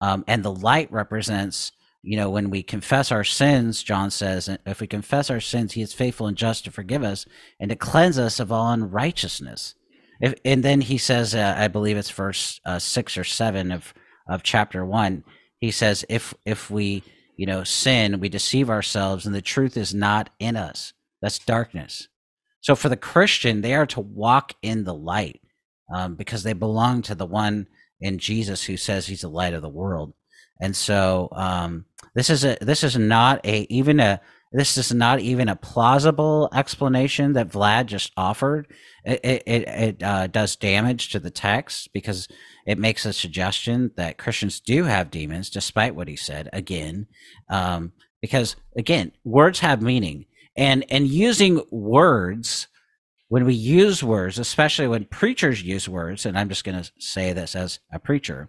Speaker 1: um, and the light represents you know, when we confess our sins, John says, if we confess our sins, he is faithful and just to forgive us and to cleanse us of all unrighteousness. If, and then he says, uh, I believe it's verse uh, six or seven of of chapter one. He says, if if we you know sin, we deceive ourselves, and the truth is not in us. That's darkness. So for the Christian, they are to walk in the light um, because they belong to the one in Jesus who says he's the light of the world. And so um, this is a this is not a even a this is not even a plausible explanation that Vlad just offered. It it, it uh, does damage to the text because it makes a suggestion that Christians do have demons, despite what he said again. Um, because again, words have meaning, and and using words when we use words, especially when preachers use words, and I'm just going to say this as a preacher.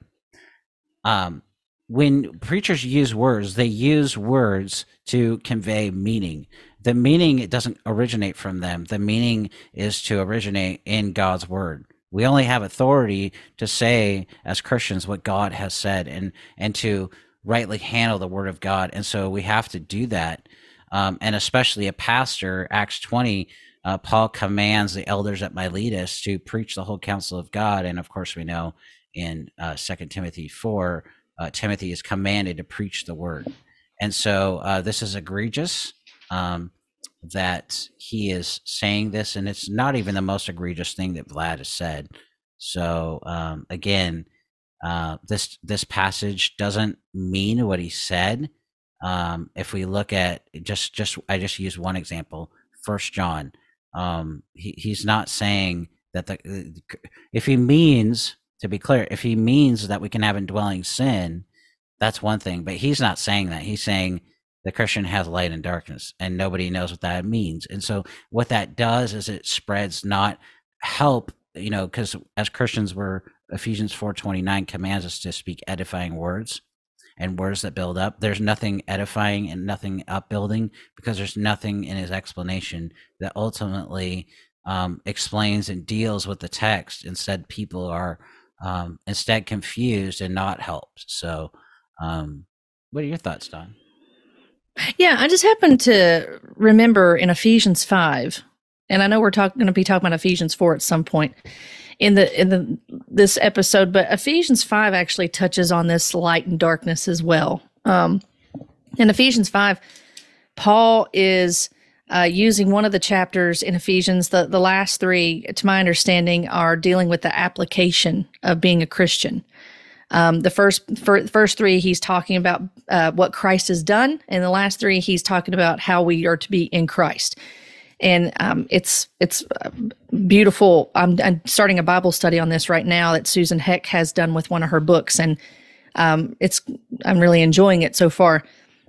Speaker 1: Um, when preachers use words, they use words to convey meaning. The meaning it doesn't originate from them. The meaning is to originate in God's word. We only have authority to say as Christians what God has said and and to rightly handle the word of God. And so we have to do that. Um, and especially a pastor, Acts 20, uh, Paul commands the elders at Miletus to preach the whole counsel of God. And of course, we know in uh, 2 Timothy 4 uh, Timothy is commanded to preach the word. And so uh, this is egregious um, that he is saying this, and it's not even the most egregious thing that Vlad has said. So um, again, uh, this this passage doesn't mean what he said. Um, if we look at just just I just use one example, First John. Um, he, he's not saying that the if he means to be clear, if he means that we can have indwelling sin, that's one thing. But he's not saying that. He's saying the Christian has light and darkness, and nobody knows what that means. And so, what that does is it spreads not help, you know, because as Christians, we're Ephesians four twenty nine commands us to speak edifying words and words that build up. There's nothing edifying and nothing upbuilding because there's nothing in his explanation that ultimately um, explains and deals with the text. Instead, people are um, instead confused and not helped. So, um, what are your thoughts, Dawn?
Speaker 2: Yeah, I just happened to remember in Ephesians five, and I know we're going to be talking about Ephesians four at some point in the in the this episode, but Ephesians five actually touches on this light and darkness as well. Um, in Ephesians five, Paul is uh, using one of the chapters in Ephesians. The, the last three, to my understanding, are dealing with the application of being a Christian. Um, the first for, first three, he's talking about uh, what Christ has done, and the last three, he's talking about how we are to be in Christ. And um, it's it's uh, beautiful. I'm, I'm, starting a Bible study on this right now that Susan Heck has done with one of her books, and um, it's I'm really enjoying it so far.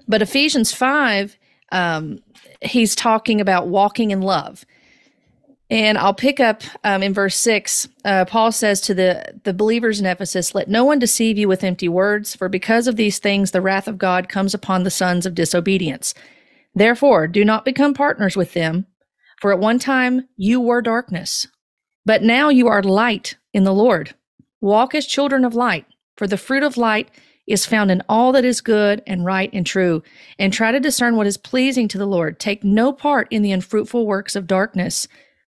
Speaker 2: But Ephesians five um, he's talking about walking in love. And I'll pick up um, in verse six. Uh, Paul says to the, the believers in Ephesus, Let no one deceive you with empty words, for because of these things the wrath of God comes upon the sons of disobedience. Therefore, do not become partners with them, for at one time you were darkness, but now you are light in the Lord. Walk as children of light, for the fruit of light is found in all that is good and right and true, and try to discern what is pleasing to the Lord. Take no part in the unfruitful works of darkness,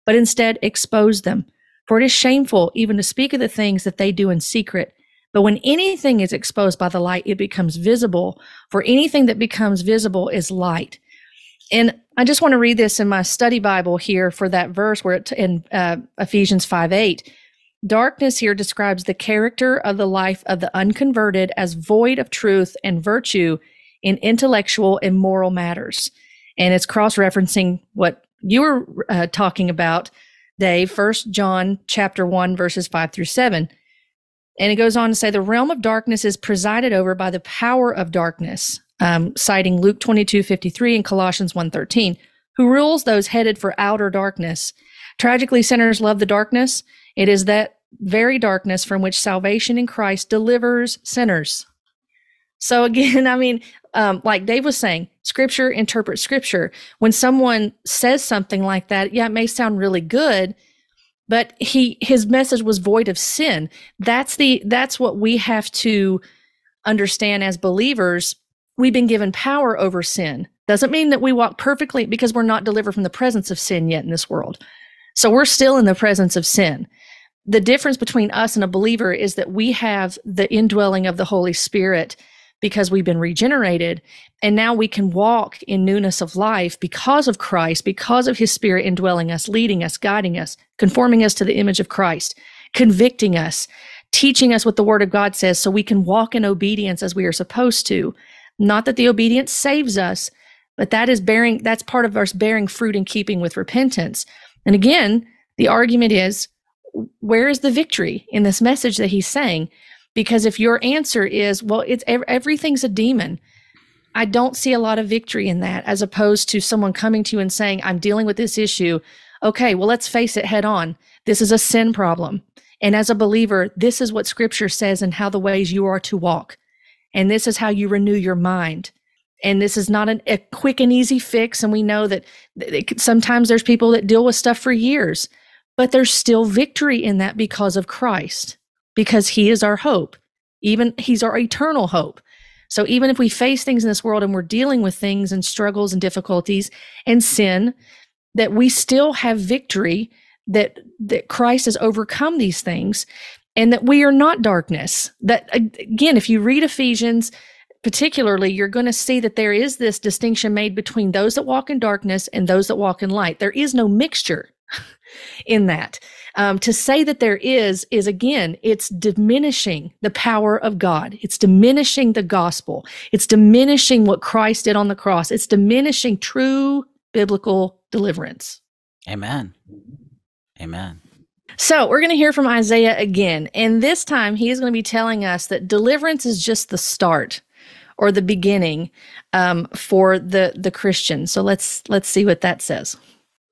Speaker 2: but instead expose them. For it is shameful even to speak of the things that they do in secret. But when anything is exposed by the light, it becomes visible. For anything that becomes visible is light. And I just want to read this in my study Bible here for that verse where it in uh, Ephesians 5 8. Darkness here describes the character of the life of the unconverted as void of truth and virtue in intellectual and moral matters. And it's cross referencing what you were uh, talking about, Dave, First John chapter 1, verses 5 through 7. And it goes on to say the realm of darkness is presided over by the power of darkness, um, citing Luke 22 53 and Colossians 1 13, who rules those headed for outer darkness. Tragically, sinners love the darkness. It is that very darkness from which salvation in Christ delivers sinners. So, again, I mean, um, like Dave was saying, scripture interprets scripture. When someone says something like that, yeah, it may sound really good but he his message was void of sin. That's the that's what we have to understand as believers. We've been given power over sin. Doesn't mean that we walk perfectly because we're not delivered from the presence of sin yet in this world. So we're still in the presence of sin the difference between us and a believer is that we have the indwelling of the holy spirit because we've been regenerated. And now we can walk in newness of life because of Christ, because of his spirit indwelling us, leading us, guiding us, conforming us to the image of Christ, convicting us, teaching us what the word of God says so we can walk in obedience as we are supposed to. Not that the obedience saves us, but that is bearing, that's part of us bearing fruit in keeping with repentance. And again, the argument is, where is the victory in this message that he's saying? Because if your answer is, well, it's everything's a demon, I don't see a lot of victory in that as opposed to someone coming to you and saying, I'm dealing with this issue. Okay, well, let's face it head on. This is a sin problem. And as a believer, this is what scripture says and how the ways you are to walk. And this is how you renew your mind. And this is not an, a quick and easy fix. And we know that sometimes there's people that deal with stuff for years, but there's still victory in that because of Christ because he is our hope. Even he's our eternal hope. So even if we face things in this world and we're dealing with things and struggles and difficulties and sin, that we still have victory, that that Christ has overcome these things and that we are not darkness. That again, if you read Ephesians particularly, you're going to see that there is this distinction made between those that walk in darkness and those that walk in light. There is no mixture in that. Um, to say that there is, is again, it's diminishing the power of God. It's diminishing the gospel. It's diminishing what Christ did on the cross. It's diminishing true biblical deliverance.
Speaker 1: Amen. Amen.
Speaker 2: So we're going to hear from Isaiah again. And this time he is going to be telling us that deliverance is just the start or the beginning um, for the, the Christian. So let's, let's see what that says.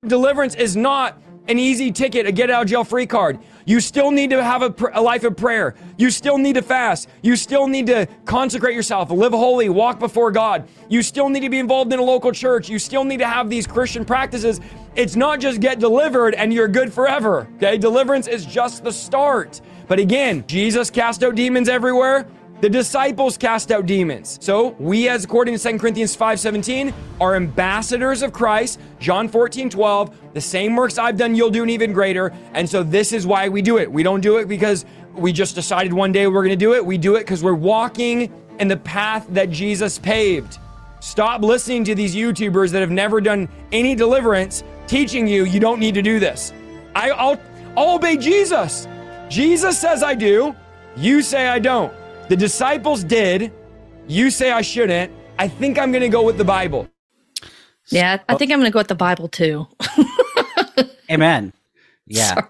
Speaker 5: Deliverance is not an easy ticket, a get out of jail free card. You still need to have a, a, life of prayer. You still need to fast. You still need to consecrate yourself, live holy, walk before God. You still need to be involved in a local church. You still need to have these Christian practices. It's not just get delivered and you're good forever. Okay? Deliverance is just the start. But again, Jesus cast out demons everywhere. The disciples cast out demons. So we, as according to 2 Corinthians 5:17, are ambassadors of Christ. John 14, 12, the same works I've done, you'll do an even greater. And so this is why we do it. We don't do it because we just decided one day we're gonna do it. We do it because we're walking in the path that Jesus paved. Stop listening to these YouTubers that have never done any deliverance teaching you you don't need to do this. I, will I'll obey Jesus. Jesus says I do. You say I don't. The disciples did. You say I shouldn't. I think I'm going to go with the Bible.
Speaker 2: Yeah, I think I'm going to go with the Bible too.
Speaker 1: Amen. Yeah.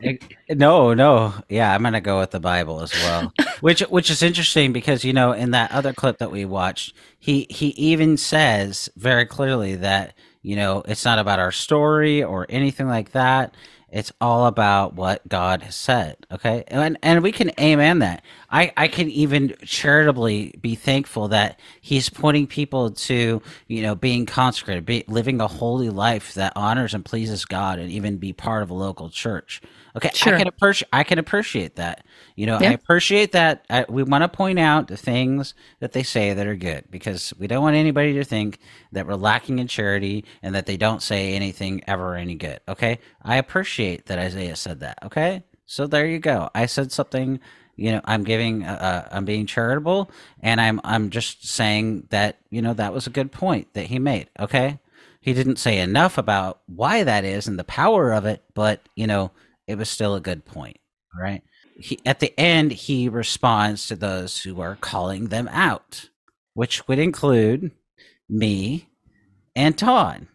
Speaker 1: no, no. Yeah, I'm going to go with the Bible as well. which which is interesting because you know in that other clip that we watched, he he even says very clearly that, you know, it's not about our story or anything like that. It's all about what God has said. Okay. And, and we can amen that. I, I can even charitably be thankful that he's pointing people to, you know, being consecrated, be, living a holy life that honors and pleases God, and even be part of a local church. Okay,
Speaker 2: Sure.
Speaker 1: I can appreciate I can appreciate that. You know, I appreciate that. I, we want to point out the things that they say that are good because we don't want anybody to think that we're lacking in charity and that they don't say anything ever any good. Okay, I appreciate that Isaiah said that. Okay, so there you go. I said something. You know, I'm giving. Uh, I'm being charitable, and I'm I'm just saying that you know that was a good point that he made. Okay, he didn't say enough about why that is and the power of it, but you know, it was still a good point. right He, at the end, he responds to those who are calling them out, which would include me and Todd,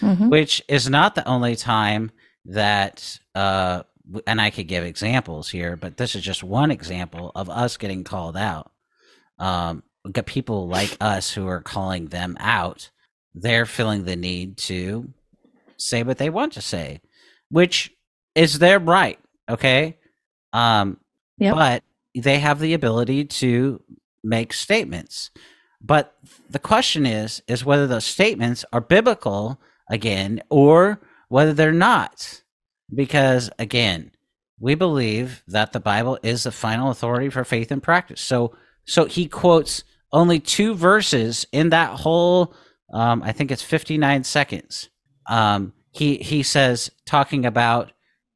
Speaker 2: Mhm.
Speaker 1: which is not the only time that, uh, and I could give examples here, but this is just one example of us getting called out. Um, got people like us who are calling them out. They're feeling the need to say what they want to say, which is their right. Okay. Um,
Speaker 2: Yep.
Speaker 1: but they have the ability to make statements. But the question is, is whether those statements are biblical again, or whether they're not. Because again, we believe that the Bible is the final authority for faith and practice. So, so he quotes only two verses in that whole. Um, I think it's fifty nine seconds. Um, he he says talking about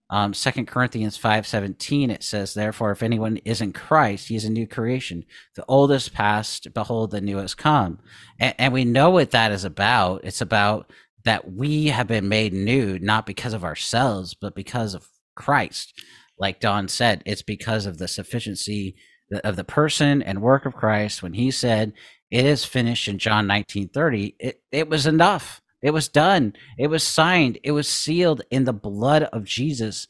Speaker 1: um, 2 Corinthians 5:17 it says therefore if anyone is in Christ he is a new creation the old is past behold the new has come and, and we know what that is about it's about that we have been made new not because of ourselves but because of Christ like Dawn said it's because of the sufficiency of the person and work of Christ when he said it is finished in John 19:30 it it was enough it was done. It was signed. It was sealed in the blood of Jesus.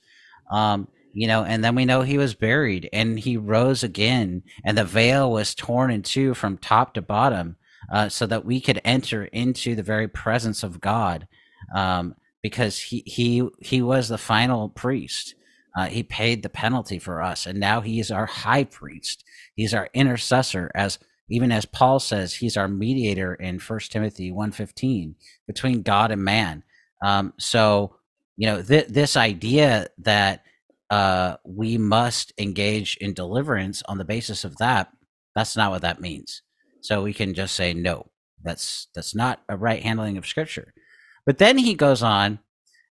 Speaker 1: Um, you know, and then we know he was buried and he rose again, and the veil was torn in two from top to bottom, uh, so that we could enter into the very presence of God, um, because he he he was the final priest. Uh, he paid the penalty for us, and now he is our high priest. He's our intercessor, as even as Paul says, he's our mediator in First Timothy 1.15 between God and man. Um, so, you know, th- this idea that uh, we must engage in deliverance on the basis of that, that's not what that means. So we can just say no. That's that's not a right handling of Scripture. But then he goes on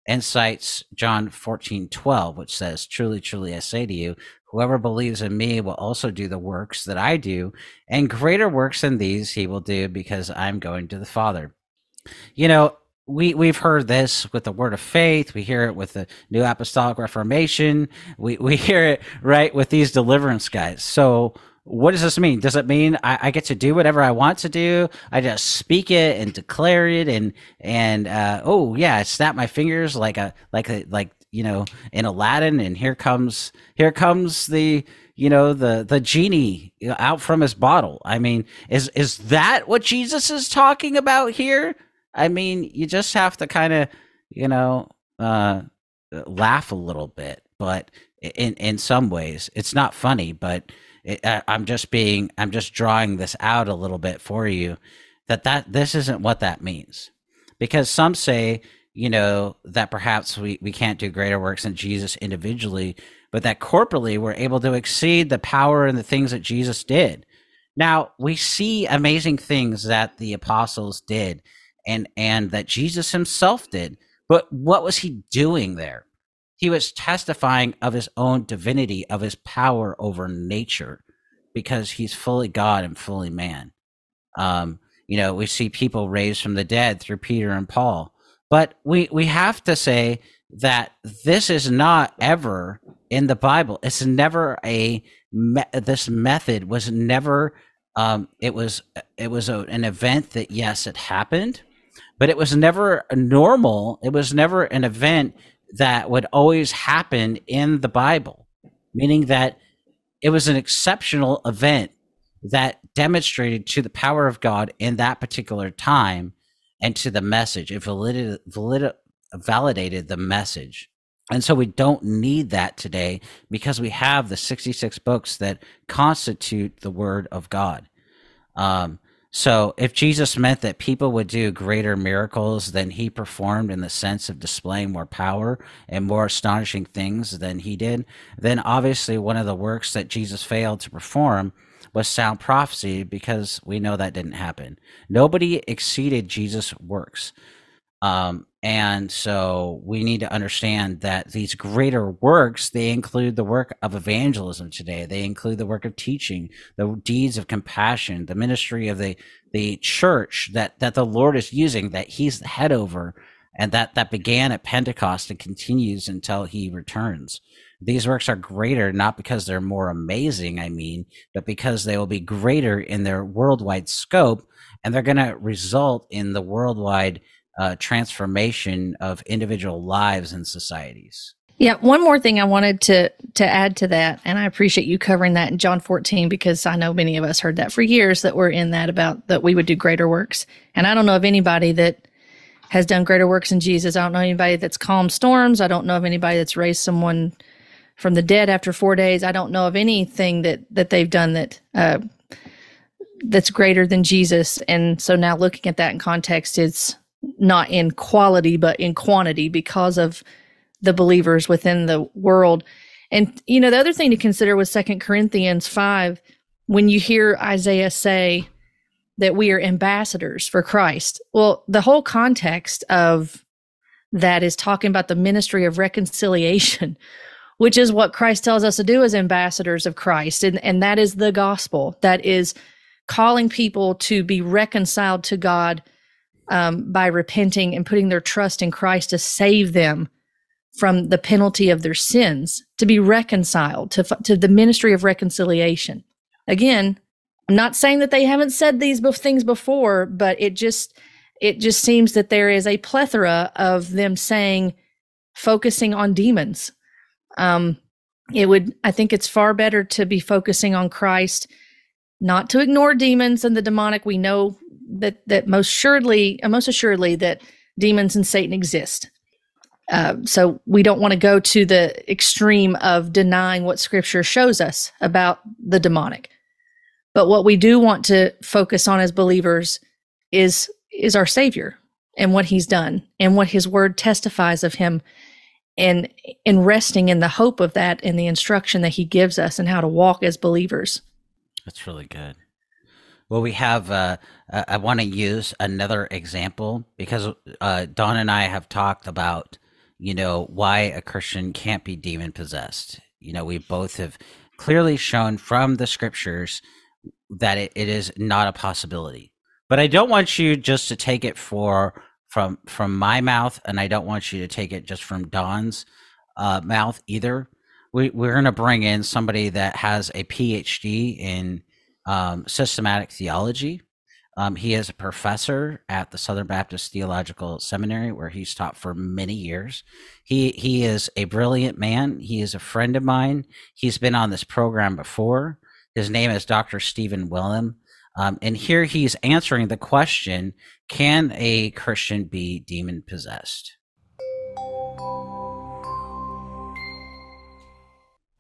Speaker 1: and cites John 14, 12, which says, Truly, truly, I say to you, whoever believes in me will also do the works that I do, and greater works than these he will do because I'm going to the Father. You know, we we've heard this with the word of faith. We hear it with the New Apostolic Reformation. We we hear it right with these deliverance guys. So what does this mean? Does it mean I, I get to do whatever I want to do? I just speak it and declare it and and uh, oh yeah, I snap my fingers like a like a like you know in Aladdin and here comes here comes the you know the the genie out from his bottle. I mean, is is that what Jesus is talking about here? I mean, you just have to kind of, you know, uh, laugh a little bit. But in in some ways, it's not funny. But I'm just being, I'm just drawing this out a little bit for you. That that this isn't what that means, because some say, you know, that perhaps we we can't do greater works than Jesus individually, but that corporately we're able to exceed the power and the things that Jesus did. Now we see amazing things that the apostles did and and that Jesus himself did. But what was he doing there? He was testifying of his own divinity, of his power over nature, because he's fully God and fully man. Um, you know, we see people raised from the dead through Peter and Paul. But we we have to say that this is not ever in the Bible. It's never a me- this method was never um, it was it was a, an event that yes it happened but it was never normal it was never an event that would always happen in the bible meaning that it was an exceptional event that demonstrated to the power of god in that particular time and to the message it validated, valid, validated the message And so we don't need that today because we have the 66 books that constitute the Word of God. Um, so if Jesus meant that people would do greater miracles than he performed in the sense of displaying more power and more astonishing things than he did, then obviously one of the works that Jesus failed to perform was sound prophecy because we know that didn't happen. Nobody exceeded Jesus' works. Um, and so we need to understand that these greater works, they include the work of evangelism today. They include the work of teaching, the deeds of compassion, the ministry of the, the church that, that the Lord is using, that he's the head over, and that, that began at Pentecost and continues until he returns. These works are greater not because they're more amazing, I mean, but because they will be greater in their worldwide scope and they're going to result in the worldwide uh, transformation of individual lives and societies.
Speaker 2: Yeah, one more thing I wanted to to add to that, and I appreciate you covering that in John 14 because I know many of us heard that for years that we're in that about that we would do greater works. And I don't know of anybody that has done greater works in Jesus. I don't know anybody that's calmed storms. I don't know of anybody that's raised someone from the dead after four days. I don't know of anything that that they've done that uh, that's greater than Jesus. And so now looking at that in context, it's not in quality but in quantity because of the believers within the world. And you know the other thing to consider was second corinthians 5 when you hear isaiah say that we are ambassadors for christ well the whole context of that is talking about the ministry of reconciliation which is what christ tells us to do as ambassadors of christ. And, and that is the gospel. That is calling people to be reconciled to god um, by repenting and putting their trust in Christ to save them from the penalty of their sins, to be reconciled to, to the ministry of reconciliation. Again, I'm not saying that they haven't said these things before, but it just it just seems that there is a plethora of them saying focusing on demons. Um, it would I think it's far better to be focusing on Christ, not to ignore demons and the demonic. We know that that most assuredly, uh, most assuredly, that demons and Satan exist. Uh, so we don't want to go to the extreme of denying what Scripture shows us about the demonic. But what we do want to focus on as believers is is our Savior and what He's done and what His Word testifies of Him, and in resting in the hope of that and the instruction that He gives us and how to walk as believers.
Speaker 1: That's really good. Well, we have. Uh, I want to use another example because uh, Dawn and I have talked about, you know, why a Christian can't be demon possessed. You know, we both have clearly shown from the scriptures that it, it is not a possibility. But I don't want you just to take it for from from my mouth, and I don't want you to take it just from Dawn's uh, mouth either. We, we're going to bring in somebody that has a PhD in um, systematic theology. Um, he is a professor at the Southern Baptist Theological Seminary, where he's taught for many years. He he is a brilliant man. He is a friend of mine. He's been on this program before. His name is Dr. Stephen Wellum, um, and here he's answering the question: Can a Christian be demon possessed?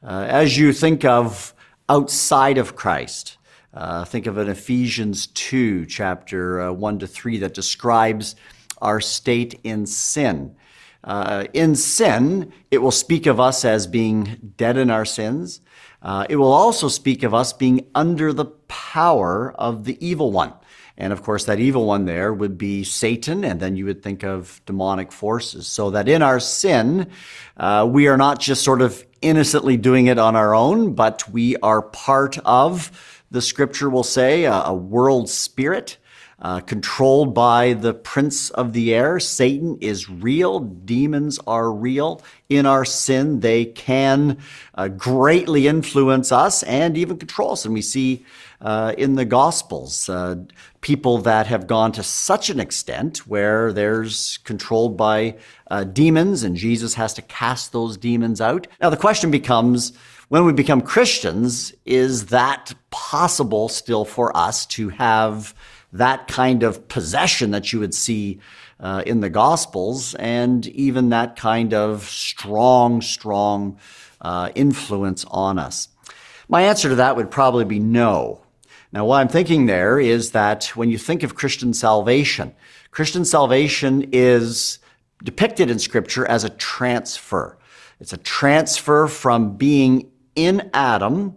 Speaker 7: Uh, as you think of outside of Christ, uh, think of an Ephesians 2, chapter uh, 1 to 3, that describes our state in sin. Uh, in sin, it will speak of us as being dead in our sins. Uh, it will also speak of us being under the power of the evil one. And of course, that evil one there would be Satan, and then you would think of demonic forces. So that in our sin, uh, we are not just sort of innocently doing it on our own, but we are part of the scripture will say, a, a world spirit. Uh, controlled by the prince of the air. Satan is real. Demons are real. In our sin, they can uh, greatly influence us and even control us. And we see uh, in the Gospels uh, people that have gone to such an extent where there's controlled by uh, demons and Jesus has to cast those demons out. Now, the question becomes, when we become Christians, is that possible still for us to have that kind of possession that you would see uh, in the Gospels, and even that kind of strong, strong uh, influence on us? My answer to that would probably be no. Now, what I'm thinking there is that when you think of Christian salvation, Christian salvation is depicted in Scripture as a transfer. It's a transfer from being in Adam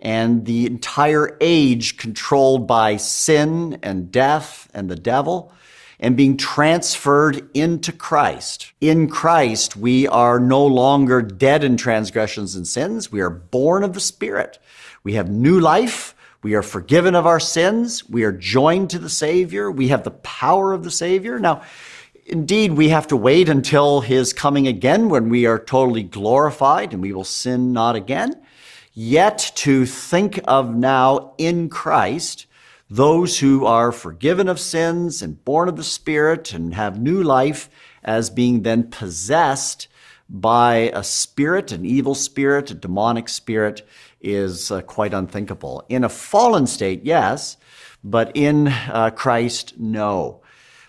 Speaker 7: and the entire age controlled by sin and death and the devil and being transferred into Christ. In Christ, we are no longer dead in transgressions and sins. We are born of the Spirit. We have new life. We are forgiven of our sins. We are joined to the Savior. We have the power of the Savior. Now, indeed, we have to wait until His coming again when we are totally glorified and we will sin not again. Yet to think of now in Christ, those who are forgiven of sins and born of the Spirit and have new life as being then possessed by a spirit, an evil spirit, a demonic spirit, is uh, quite unthinkable. In a fallen state, yes, but in uh, Christ, no.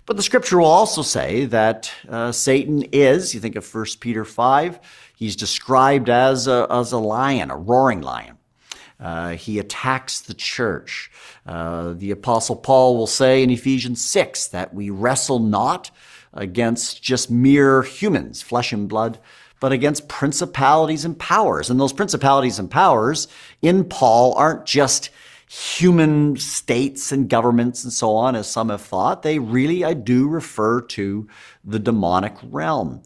Speaker 7: But the scripture will also say that uh, Satan is, you think of 1 Peter 5, he's described as a, as a lion, a roaring lion. Uh, he attacks the church. Uh, the Apostle Paul will say in Ephesians 6 that we wrestle not against just mere humans, flesh and blood, but against principalities and powers. And those principalities and powers in Paul aren't just human states and governments and so on, as some have thought. They really, I do refer to the demonic realm.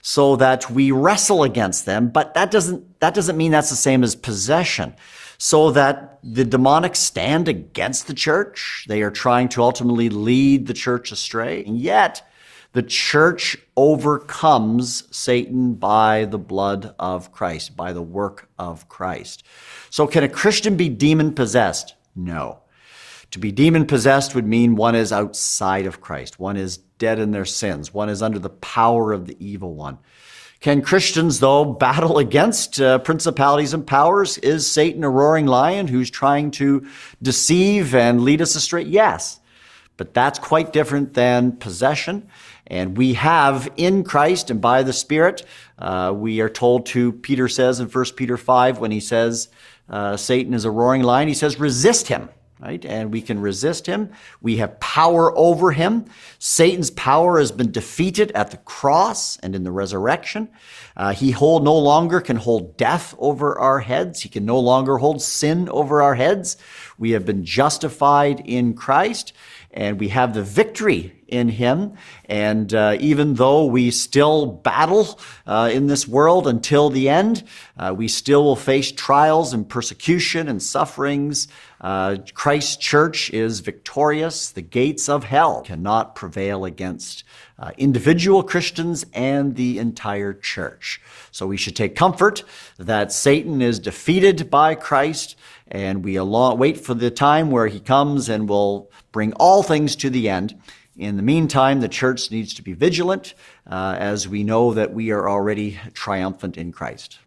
Speaker 7: So that we wrestle against them, but that doesn't, that doesn't mean that's the same as possession. So that the demonic stand against the church. They are trying to ultimately lead the church astray. And yet, the church overcomes Satan by the blood of Christ, by the work of Christ. So, can a Christian be demon possessed? No. To be demon possessed would mean one is outside of Christ, one is dead in their sins, one is under the power of the evil one. Can Christians, though, battle against uh, principalities and powers? Is Satan a roaring lion who's trying to deceive and lead us astray? Yes. But that's quite different than possession. And we have in Christ and by the Spirit, uh, we are told to, Peter says in 1 Peter 5, when he says uh, Satan is a roaring lion, he says, resist him. Right? And we can resist him. We have power over him. Satan's power has been defeated at the cross and in the resurrection. Uh, he hold, no longer can hold death over our heads. He can no longer hold sin over our heads. We have been justified in Christ and we have the victory in him. And uh, even though we still battle uh, in this world until the end, uh, we still will face trials and persecution and sufferings. Uh, Christ's church is victorious. The gates of hell cannot prevail against uh, individual Christians and the entire church. So we should take comfort that Satan is defeated by Christ and we wait for the time where he comes and will bring all things to the end. In the meantime, the church needs to be vigilant uh, as we know that we are already triumphant in Christ.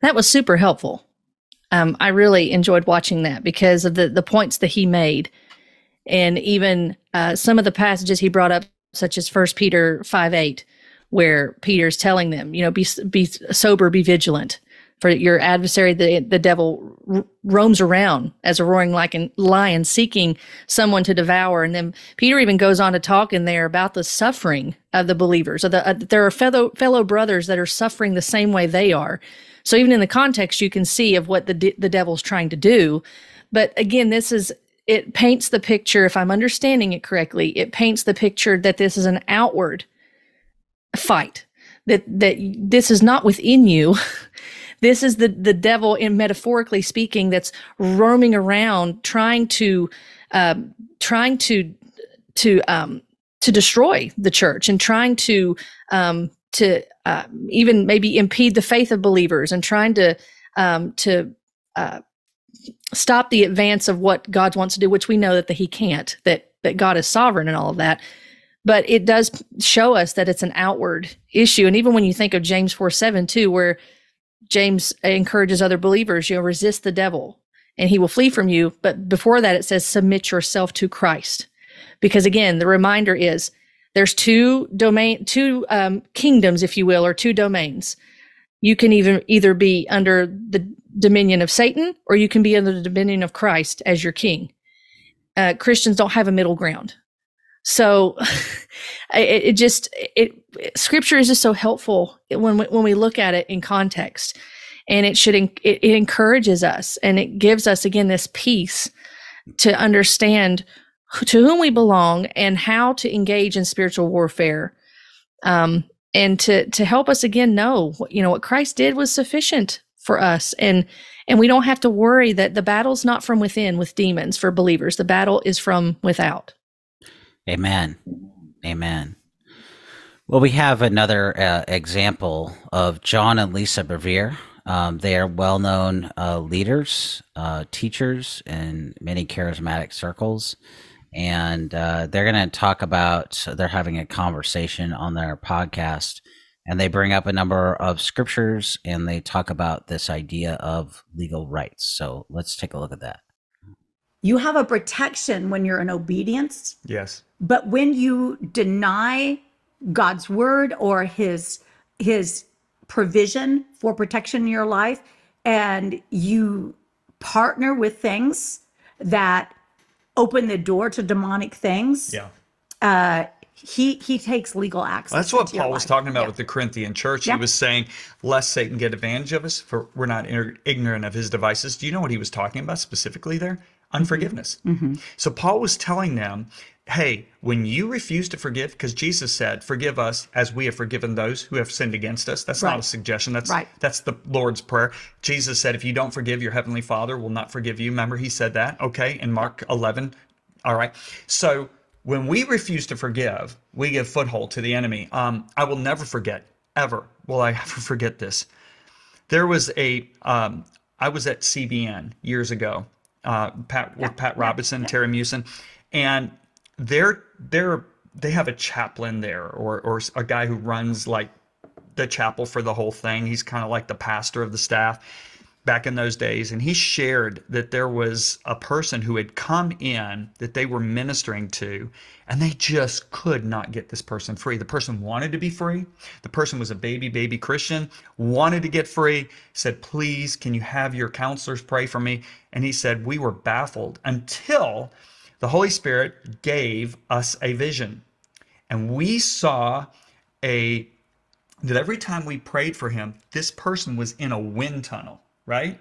Speaker 2: That was super helpful. Um, I really enjoyed watching that because of the, the points that he made. And even uh, some of the passages he brought up, such as First Peter 5 8, where Peter's telling them, you know, be, be sober, be vigilant for your adversary, the, the devil r- roams around as a roaring a lion seeking someone to devour. And then Peter even goes on to talk in there about the suffering of the believers. The, uh, there are fellow, fellow brothers that are suffering the same way they are. So even in the context, you can see of what the, the devil's trying to do. But again, this is, it paints the picture, if I'm understanding it correctly, it paints the picture that this is an outward fight, that, that this is not within you. This is the the devil, in metaphorically speaking, that's roaming around trying to um, trying to to um, to destroy the church and trying to um, to uh, even maybe impede the faith of believers and trying to um, to uh, stop the advance of what God wants to do, which we know that the, He can't. That that God is sovereign and all of that. But it does show us that it's an outward issue. And even when you think of James 4 7 too, where James encourages other believers, you know, resist the devil and he will flee from you. But before that, it says, submit yourself to Christ. Because again, the reminder is there's two domain, two um, kingdoms, if you will, or two domains. You can even either be under the dominion of Satan or you can be under the dominion of Christ as your king. Uh, Christians don't have a middle ground. So it, it, just, it, scripture is just so helpful when we, when we look at it in context and it should, it, it encourages us and it gives us again this peace to understand to whom we belong and how to engage in spiritual warfare. Um, and to, to help us again know, you know, what Christ did was sufficient for us. And, and we don't have to worry that the battle's not from within with demons for believers. The battle is from without.
Speaker 1: Amen. Amen. Well, we have another uh, example of John and Lisa Bevere. Um, they are well known uh, leaders, uh, teachers in many charismatic circles. And uh, they're going to talk about, they're having a conversation on their podcast. And they bring up a number of scriptures and they talk about this idea of legal rights. So let's take a look at that.
Speaker 8: You have a protection when you're in obedience.
Speaker 5: Yes.
Speaker 8: But when you deny God's word or his his provision for protection in your life and you partner with things that open the door to demonic things.
Speaker 9: Yeah.
Speaker 8: Uh he he takes legal access.
Speaker 9: That's what Paul was
Speaker 8: life.
Speaker 9: talking about
Speaker 8: Yeah.
Speaker 9: with the Corinthian church.
Speaker 8: Yeah.
Speaker 9: He was saying, "Lest Satan get advantage of us, for we're not ignorant of his devices." Do you know what he was talking about specifically there? Unforgiveness.
Speaker 8: Mm-hmm.
Speaker 9: So Paul was telling them, "Hey, when you refuse to forgive, because Jesus said, "Forgive us as we have forgiven those who have sinned against us." That's not a suggestion. That's
Speaker 8: Right.
Speaker 9: that's the Lord's prayer. Jesus said, "If you don't forgive, your heavenly Father will not forgive you." Remember, he said that. Okay, in Mark 11. All right. So when we refuse to forgive, we give foothold to the enemy. Um, I will never forget, ever will I ever forget this. There was a, um, I was at CBN years ago, uh, Pat with Pat Robertson, Terry Meeuwsen, and they're they're they have a chaplain there or or a guy who runs like the chapel for the whole thing. He's kind of like the pastor of the staff back in those days. And he shared that there was a person who had come in that they were ministering to, and they just could not get this person free. The person wanted to be free. The person was a baby, baby Christian, wanted to get free, said, Please, can you have your counselors pray for me? And he said, We were baffled until the Holy Spirit gave us a vision. And we saw a that every time we prayed for him, this person was in a wind tunnel, right?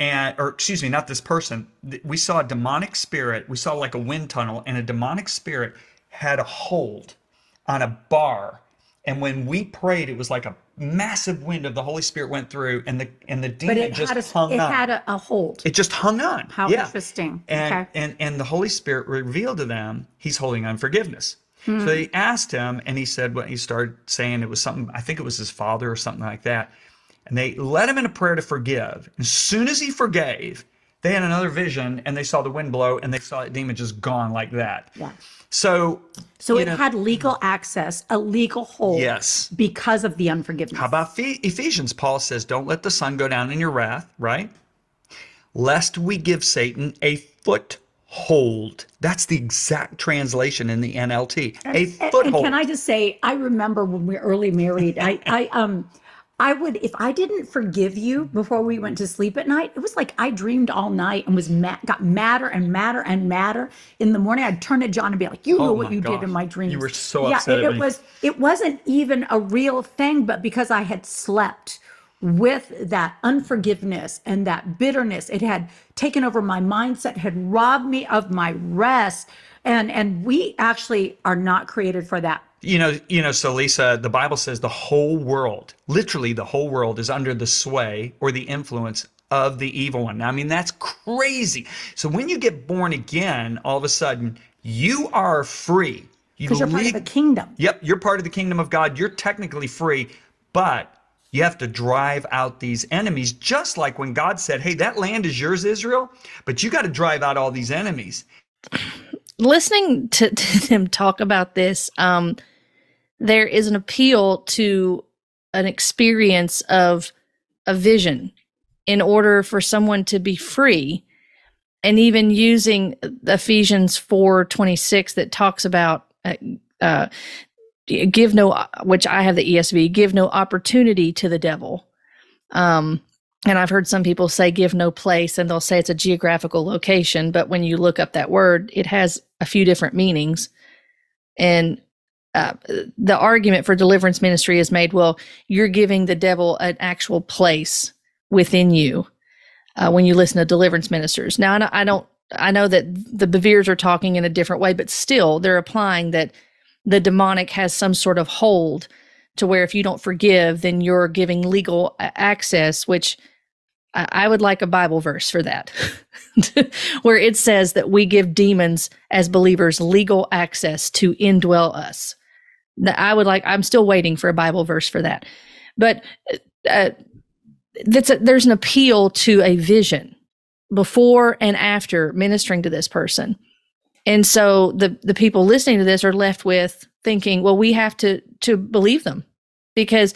Speaker 9: And or excuse me, not this person. We saw a demonic spirit. We saw like a wind tunnel, and a demonic spirit had a hold on a bar. And when we prayed, it was like a massive wind of the Holy Spirit went through, and the and the demon
Speaker 8: it
Speaker 9: just
Speaker 8: a
Speaker 9: hung
Speaker 8: it
Speaker 9: on.
Speaker 8: had a, a hold.
Speaker 9: it just hung on.
Speaker 8: How
Speaker 9: Yeah.
Speaker 8: interesting.
Speaker 9: And,
Speaker 8: Okay.
Speaker 9: and and the Holy Spirit revealed to them he's holding unforgiveness.
Speaker 8: Hmm.
Speaker 9: So they asked him, and he said, "Well, he started saying it was something. I think it was his father or something like that." And they led him in a prayer to forgive. As soon as he forgave, they had another vision, and they saw the wind blow, and they saw that demon just gone like that.
Speaker 8: Yeah.
Speaker 9: So,
Speaker 8: So it
Speaker 9: know,
Speaker 8: had legal access, a legal hold.
Speaker 9: Yes.
Speaker 8: Because of the unforgiveness.
Speaker 9: How about Ephesians? Paul says, Don't let the sun go down in your wrath, right? Lest we give Satan a foothold. That's the exact translation in the NLT. A
Speaker 8: And- and,
Speaker 9: foothold.
Speaker 8: can I just say, I remember when we were early married, I, I, um, I would, if I didn't forgive you before we went to sleep at night, it was like I dreamed all night and was mad, got madder and madder and madder. In the morning, I'd turn to John and be like, "You know
Speaker 9: Oh
Speaker 8: what you
Speaker 9: gosh.
Speaker 8: did in my dreams."
Speaker 9: You were so
Speaker 8: yeah,
Speaker 9: upset
Speaker 8: it, it was. It wasn't even a real thing, but because I had slept with that unforgiveness and that bitterness, it had taken over my mindset, had robbed me of my rest, and and we actually are not created for that.
Speaker 9: You know, you know, so Lisa, the Bible says the whole world, literally the whole world is under the sway or the influence of the evil one. I mean, that's crazy. So when you get born again, all of a sudden you are free. You
Speaker 8: Because you're part of the kingdom.
Speaker 9: Yep, you're part of the kingdom of God. You're technically free, but you have to drive out these enemies, just like when God said, Hey, that land is yours, Israel, but you got to drive out all these enemies.
Speaker 2: listening to, to them talk about this, um, there is an appeal to an experience of a vision in order for someone to be free. and even using Ephesians 4 26 that talks about uh, uh, give no, which I have the ESV, give no opportunity to the devil. Um, and I've heard some people say give no place, and they'll say it's a geographical location. But when you look up that word, it has a few different meanings. And uh, the argument for deliverance ministry is made well, you're giving the devil an actual place within you uh, when you listen to deliverance ministers. Now, I don't, I know that the Beveres are talking in a different way, but still they're applying that the demonic has some sort of hold to where if you don't forgive, then you're giving legal access, which I would like a Bible verse for that, where it says that we give demons as believers legal access to indwell us. I would like, I'm still waiting for a Bible verse for that. But uh, that's a, there's an appeal to a vision before and after ministering to this person. And so the the people listening to this are left with thinking, well, we have to to believe them because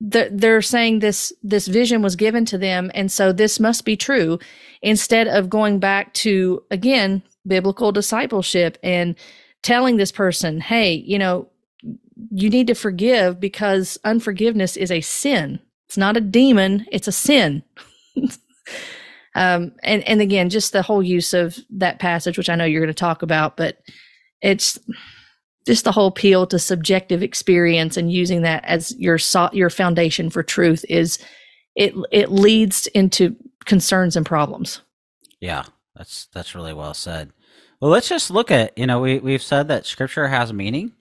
Speaker 2: they're saying this this vision was given to them, and so this must be true. Instead of going back to again biblical discipleship and telling this person, hey, you know, you need to forgive because unforgiveness is a sin. It's not a demon; it's a sin. Um, and and again, just the whole use of that passage, which I know you're going to talk about, but it's just the whole appeal to subjective experience and using that as your your foundation for truth is it it leads into concerns and problems.
Speaker 1: Yeah, that's that's really well said. Well, let's just look at you know we we've said that scripture has meaning,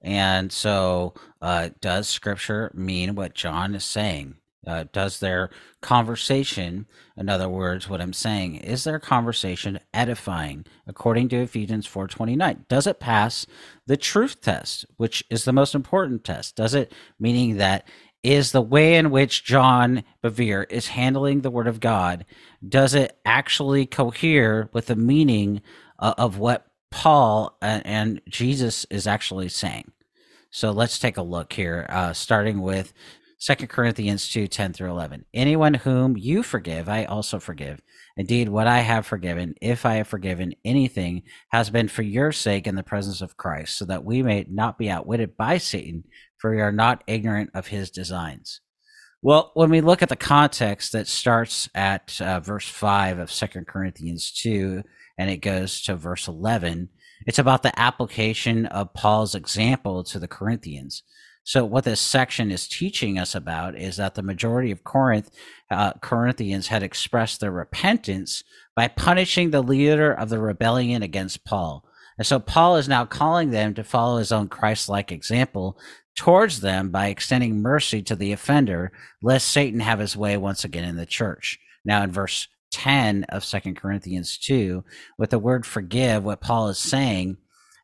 Speaker 1: and so uh, does scripture mean what John is saying? Uh, does their conversation, in other words, what I'm saying, is their conversation edifying according to Ephesians 4:29? Does it pass the truth test, which is the most important test? Does it meaning that is the way in which John Bevere is handling the Word of God? Does it actually cohere with the meaning uh, of what Paul and, Jesus is actually saying? So let's take a look here, uh, starting with Second Corinthians 2 10 through 11. Anyone whom you forgive, I also forgive. Indeed, what I have forgiven, if I have forgiven anything, has been for your sake in the presence of Christ, so that we may not be outwitted by Satan, for we are not ignorant of his designs. Well, when we look at the context that starts at uh, verse 5 of Second Corinthians 2 and it goes to verse 11, it's about the application of Paul's example to the Corinthians. So what this section is teaching us about is that the majority of Corinth uh, Corinthians had expressed their repentance by punishing the leader of the rebellion against Paul. And so Paul is now calling them to follow his own Christ-like example towards them by extending mercy to the offender, lest Satan have his way once again in the church. Now in verse 10 of Second Corinthians 2, with the word forgive, what Paul is saying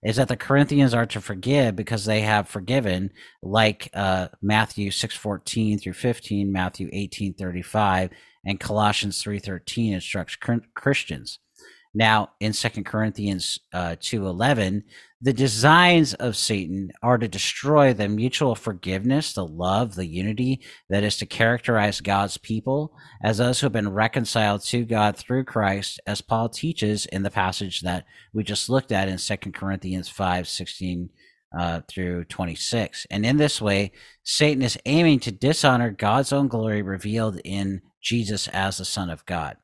Speaker 1: is that the Corinthians are to forgive because they have forgiven, like uh, Matthew six fourteen through fifteen, Matthew eighteen thirty five, and Colossians three thirteen instructs Christians. Now, in Second Corinthians uh, two eleven, the designs of Satan are to destroy the mutual forgiveness, the love, the unity that is to characterize God's people as those who have been reconciled to God through Christ, as Paul teaches in the passage that we just looked at in Second Corinthians five sixteen uh, through 26. And in this way, Satan is aiming to dishonor God's own glory revealed in Jesus as the Son of God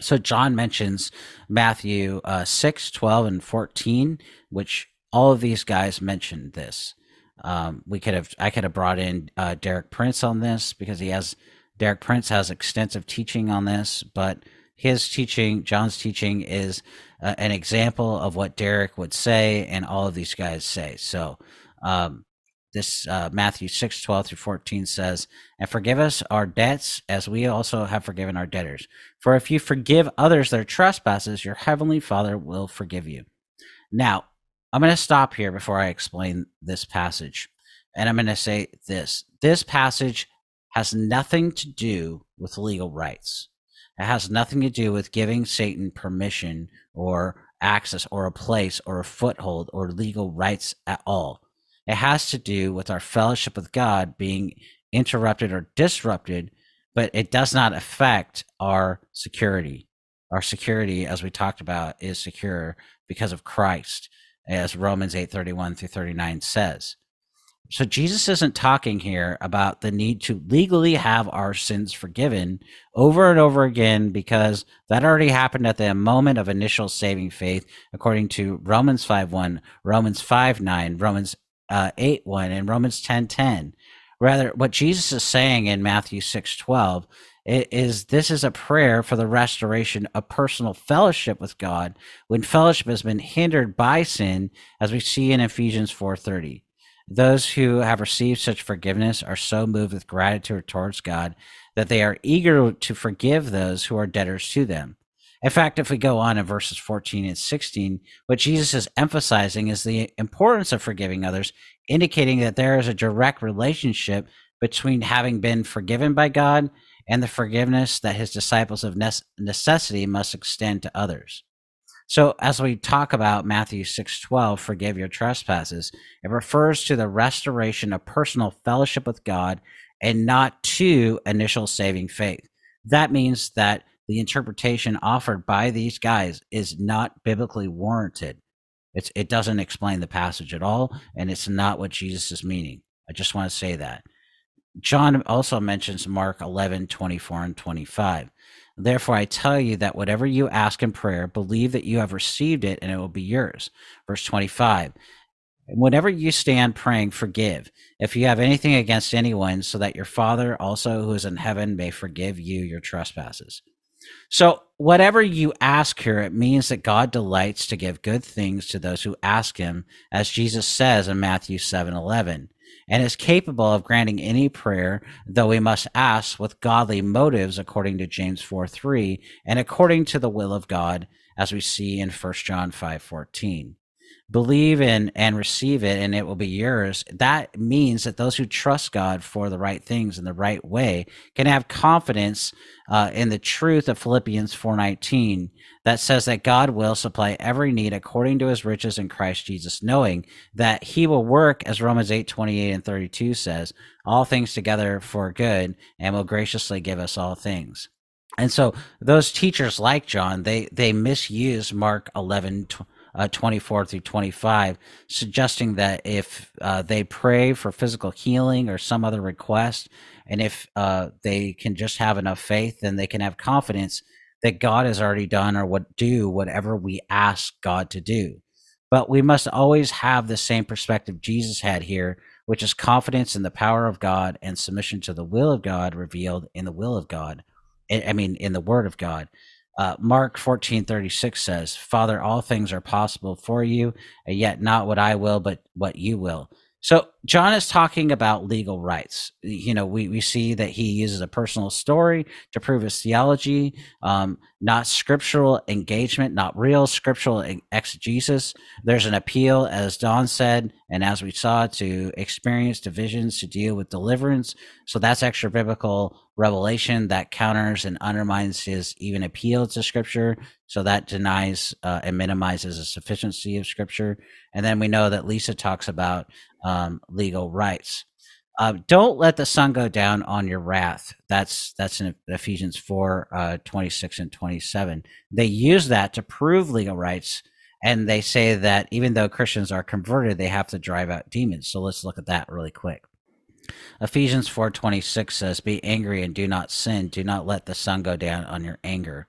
Speaker 1: so John mentions Matthew uh, 6, 12, and 14, which all of these guys mentioned this. Um, we could have, I could have brought in uh, Derek Prince on this because he has, Derek Prince has extensive teaching on this, but his teaching, John's teaching, is uh, an example of what Derek would say and all of these guys say. So, um, this uh, Matthew 6, 12 through 14 says, And forgive us our debts as we also have forgiven our debtors. For if you forgive others their trespasses, your heavenly Father will forgive you. Now, I'm going to stop here before I explain this passage. And I'm going to say this this passage has nothing to do with legal rights. It has nothing to do with giving Satan permission or access or a place or a foothold or legal rights at all. It has to do with our fellowship with God being interrupted or disrupted, but it does not affect our security. our security, as we talked about, is secure because of Christ, as Romans 8 31 through 39 says. So Jesus isn't talking here about the need to legally have our sins forgiven over and over again because that already happened at the moment of initial saving faith, according to Romans 5 1, Romans 5 9, Romans uh, 8 1, and Romans 10 10. Rather, what Jesus is saying in Matthew 6 12 is this is a prayer for the restoration of personal fellowship with God when fellowship has been hindered by sin, as we see in Ephesians 4:30. Those who have received such forgiveness are so moved with gratitude towards God that they are eager to forgive those who are debtors to them. In fact, if we go on in verses 14 and 16, what Jesus is emphasizing is the importance of forgiving others, indicating that there is a direct relationship between having been forgiven by God and the forgiveness that his disciples of necessity must extend to others. So as we talk about Matthew 6:12, forgive your trespasses, it refers to the restoration of personal fellowship with God and not to initial saving faith. That means that the interpretation offered by these guys is not biblically warranted. It's, it doesn't explain the passage at all, and it's not what Jesus is meaning. I just want to say that. John also mentions Mark 11, 24, and 25. Therefore, I tell you that whatever you ask in prayer, believe that you have received it and it will be yours. Verse 25. Whenever you stand praying, forgive if you have anything against anyone, so that your Father also who is in heaven may forgive you your trespasses. So, whatever you ask here, it means that God delights to give good things to those who ask Him, as Jesus says in Matthew 7 11 and is capable of granting any prayer, though we must ask with godly motives, according to James 4 3, and according to the will of God, as we see in 1 John five fourteen believe in and receive it and it will be yours. That means that those who trust god for the right things in the right way can have confidence uh, in the truth of philippians 4.19 that says that god will supply every need according to his riches in christ jesus knowing that he will work as romans 8.28 and 32 says all things together for good and will graciously give us all things. And so those teachers like john they they misuse mark 11 uh, 24 through 25, suggesting that if uh, they pray for physical healing or some other request, and if uh, they can just have enough faith, then they can have confidence that God has already done or would do whatever we ask God to do. But we must always have the same perspective Jesus had here, which is confidence in the power of God and submission to the will of God revealed in the will of God. I mean, in the Word of God. Uh, Mark 14:36 says, "Father, all things are possible for you, and yet not what I will, but what you will." So John is talking about legal rights. You know, we, we see that he uses a personal story to prove his theology, um, not scriptural engagement, not real scriptural exegesis. There's an appeal, as Dawn said, and as we saw, to experience divisions to deal with deliverance. So that's extra biblical revelation that counters and undermines his even appeal to scripture. So that denies uh, and minimizes the sufficiency of scripture. And then we know that Lisa talks about um, legal rights. Uh, don't let the sun go down on your wrath. That's that's in Ephesians 4, uh, 26 and 27. They use that to prove legal rights. And they say that even though Christians are converted, they have to drive out demons. So let's look at that really quick. Ephesians 4:26 says, "Be angry and do not sin. Do not let the sun go down on your anger."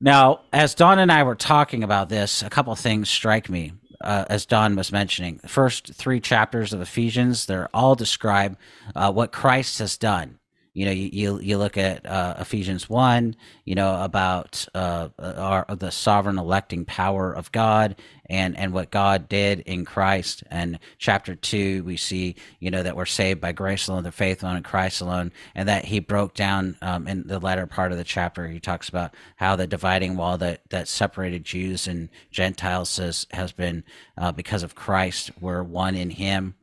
Speaker 1: Now, as Dawn and I were talking about this, a couple things strike me uh, as Dawn was mentioning. The first three chapters of Ephesians, they're all describe uh, what Christ has done. You know, you you, look at uh, Ephesians one, you know about uh, our, the sovereign electing power of God and and what God did in Christ. And chapter two, we see you know that we're saved by grace alone, the faith alone, in Christ alone, and that He broke down um, in the latter part of the chapter. He talks about how the dividing wall that that separated Jews and Gentiles has has been uh, because of Christ. We're one in Him,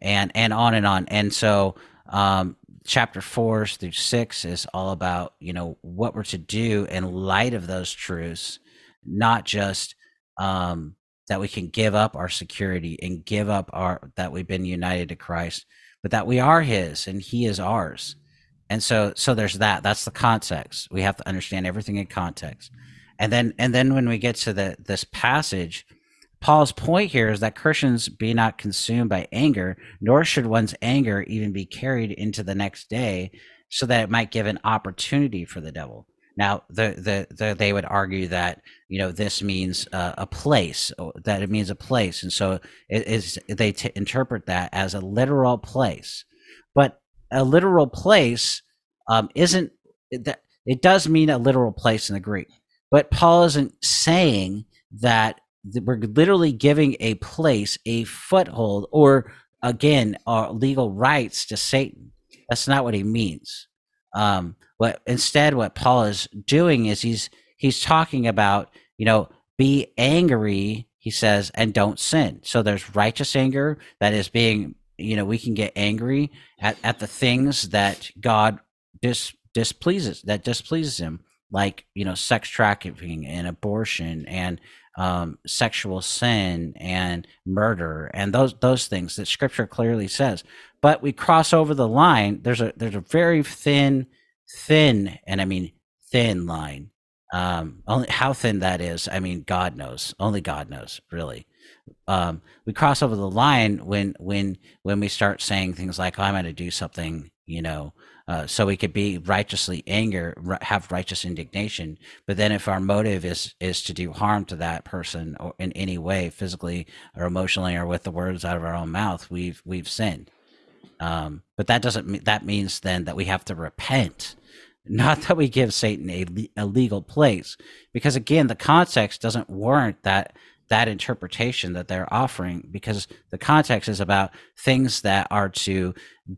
Speaker 1: and and on and on. And so um, chapter four through six is all about you know what we're to do in light of those truths not just um, that we can give up our security and give up our that we've been united to christ but that we are his and he is ours. And so so there's that. That's the context. We have to understand everything in context. And then and then when we get to the this passage paul's point here is that christians be not consumed by anger nor should one's anger even be carried into the next day so that it might give an opportunity for the devil. Now the the, the they would argue that you know this means uh, a place that it means a place and so it is they t- interpret that as a literal place. But a literal place um, isn't that it does mean a literal place in the Greek, but Paul isn't saying that we're literally giving a place, a foothold, or again, our legal rights to Satan. That's not what he means. Um, what instead, what Paul is doing is he's he's talking about you know be angry, he says, and don't sin. So there's righteous anger that is being you know we can get angry at, at the things that god dis, displeases that displeases him like you know sex trafficking and abortion and um, sexual sin and murder and those those things that scripture clearly says. But we cross over the line there's a there's a very thin thin and i mean thin line. Um only how thin that is i mean god knows. Only god knows really. Um, we cross over the line when when when we start saying things like, oh, "I'm going to do something," you know, uh, so we could be righteously anger, have righteous indignation. But then, if our motive is is to do harm to that person or in any way, physically or emotionally, or with the words out of our own mouth, we've we've sinned. Um, but that doesn't mean that means then that we have to repent not that we give Satan a, a legal place, because again, the context doesn't warrant that that interpretation that they're offering because the context is about things that are to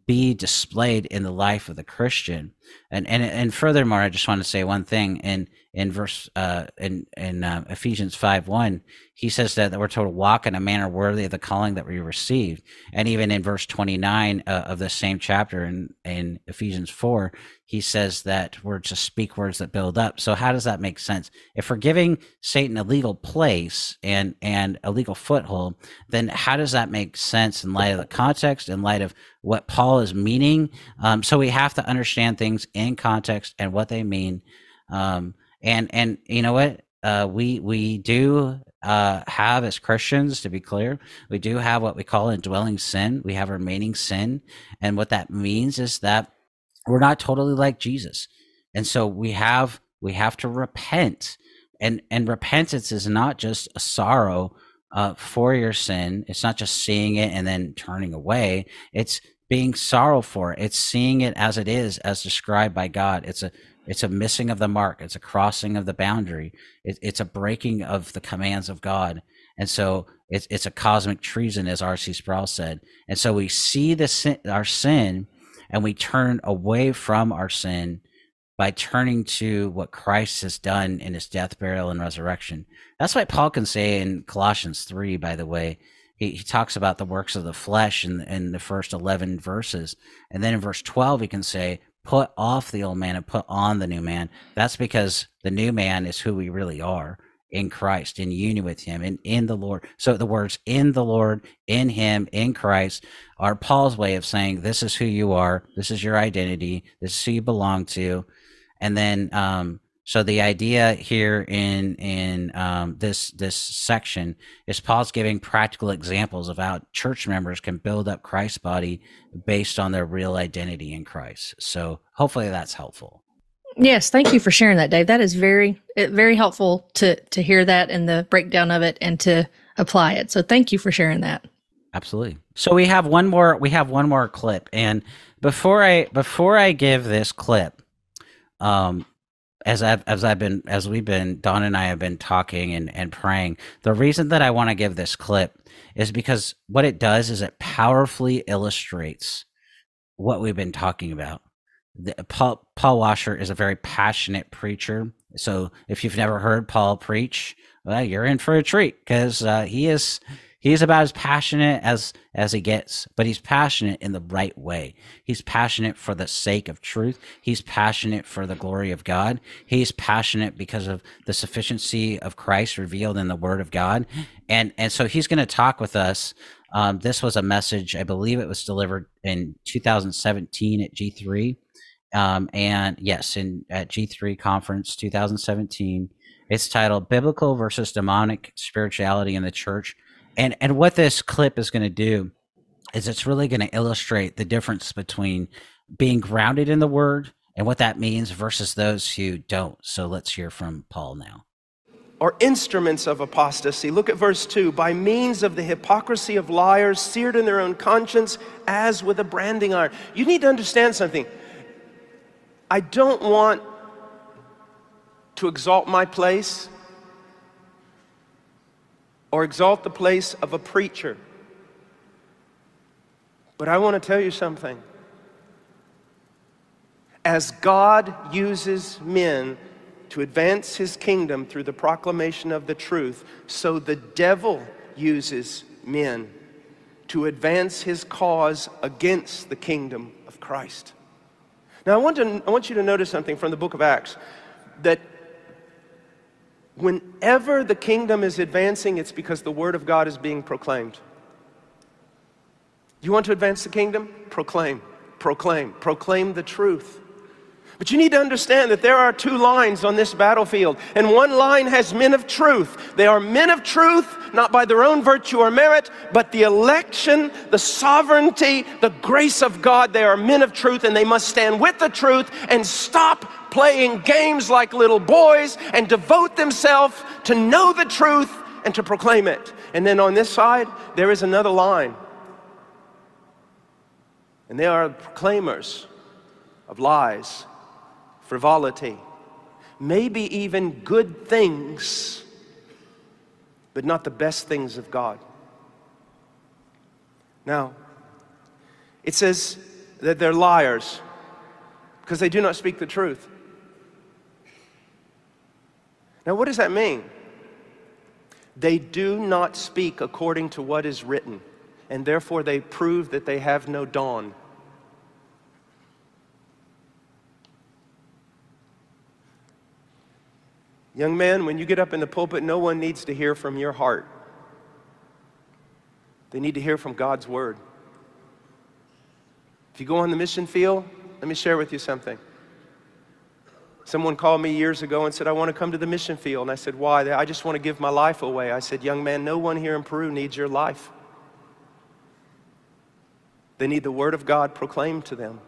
Speaker 1: be displayed in the life of the Christian. And and and furthermore, I just want to say one thing in in verse uh, in in uh, Ephesians five one, he says that, that we're told to walk in a manner worthy of the calling that we received. And even in verse twenty nine uh, of the same chapter in in Ephesians four, he says that we're to speak words that build up. So how does that make sense? If we're giving Satan a legal place and and a legal foothold, then how does that make sense in light of the context, in light of what Paul is meaning? Um, so we have to understand things in context and what they mean. Um, and and you know what uh, we we do uh, have as Christians, to be clear, we do have what we call indwelling sin. We have remaining sin, and what that means is that we're not totally like Jesus, and so we have we have to repent, and and repentance is not just a sorrow uh, for your sin. It's not just seeing it and then turning away. It's being sorrow for it. It's seeing it as it is, as described by God. It's a it's a missing of the mark. It's a crossing of the boundary. It, it's a breaking of the commands of God. And so it's, it's a cosmic treason, as R.C. Sproul said. And so we see the sin, our sin and we turn away from our sin by turning to what Christ has done in his death, burial, and resurrection. That's why Paul can say in Colossians 3, by the way, he, he talks about the works of the flesh in, in the first 11 verses. And then in verse 12, he can say, put off the old man and put on the new man. That's because the new man is who we really are in Christ, in union with Him, and in the Lord. So the words in the Lord, in Him, in Christ are Paul's way of saying, This is who you are, this is your identity, this is who you belong to. And then um, so the idea here in in um, this this section is Paul's giving practical examples of how church members can build up Christ's body based on their real identity in Christ. So hopefully that's helpful.
Speaker 2: Yes, thank you for sharing that, Dave. That is very very helpful to to hear that and the breakdown of it and to apply it. So thank you for sharing that.
Speaker 1: Absolutely. So we have one more we have one more clip and before I before I give this clip um as I've as I've been as we've been Dawn and I have been talking and, and praying, the reason that I want to give this clip is because what it does is it powerfully illustrates what we've been talking about. The, Paul, Paul Washer is a very passionate preacher. So if you've never heard Paul preach, well, you're in for a treat because uh, he is He's about as passionate as as he gets, but he's passionate in the right way. He's passionate for the sake of truth. He's passionate for the glory of God. He's passionate because of the sufficiency of Christ revealed in the Word of God, and and so he's going to talk with us. Um, this was a message, I believe it was delivered in 2017 at G3, Um, and yes, in at G3 conference 2017, it's titled "Biblical versus Demonic Spirituality in the Church." And and what this clip is going to do is it's really going to illustrate the difference between being grounded in the Word and what that means versus those who don't. So let's hear from Paul now
Speaker 10: are instruments of apostasy. Look at verse 2 by means of the hypocrisy of liars, seared in their own conscience as with a branding iron. You need to understand something. I don't want to exalt my place or exalt the place of a preacher. But I want to tell you something. As God uses men to advance his kingdom through the proclamation of the truth, so the devil uses men to advance his cause against the kingdom of Christ. Now, I want, to, I want you to notice something from the book of Acts that whenever the kingdom is advancing, it's because the word of God is being proclaimed. You want to advance the kingdom? Proclaim, proclaim, proclaim the truth. But you need to understand that there are two lines on this battlefield, and one line has men of truth. They are men of truth, not by their own virtue or merit, but the election, the sovereignty, the grace of God. They are men of truth, and they must stand with the truth and stop playing games like little boys and devote themselves to know the truth and to proclaim it. And then on this side, there is another line. And they are proclaimers of lies frivolity, maybe even good things, but not the best things of God. Now, it says that they're liars because they do not speak the truth. Now, what does that mean? They do not speak according to what is written, and therefore they prove that they have no dawn. Young man, when you get up in the pulpit, no one needs to hear from your heart. They need to hear from God's word. If you go on the mission field, let me share with you something. Someone called me years ago and said, I want to come to the mission field. And I said, Why? I just want to give my life away. I said, Young man, no one here in Peru needs your life. They need the word of God proclaimed to them.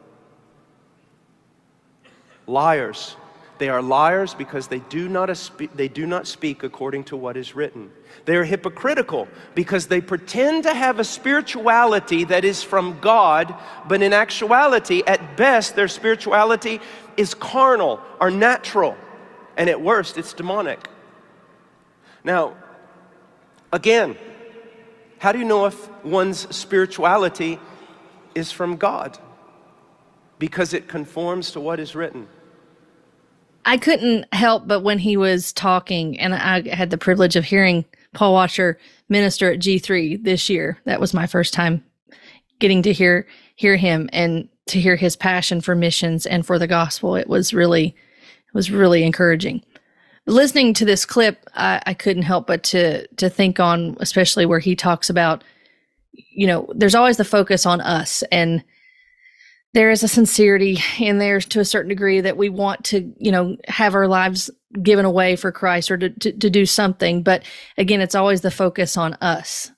Speaker 10: Liars they are liars because they do, not they do not speak according to what is written. They are hypocritical because they pretend to have a spirituality that is from God, but in actuality, at best, their spirituality is carnal or natural, and at worst, it's demonic. Now, again, how do you know if one's spirituality is from God? Because it conforms to what is written.
Speaker 2: I couldn't help but when he was talking, and I had the privilege of hearing Paul Washer minister at G3 this year. That was my first time getting to hear hear him and to hear his passion for missions and for the gospel. It was really it was really encouraging. Listening to this clip, I, I couldn't help but to to think on, especially where he talks about, you know, there's always the focus on us and there is a sincerity in there to a certain degree that we want to, you know, have our lives given away for Christ or to, to, to do something. But again, it's always the focus on us.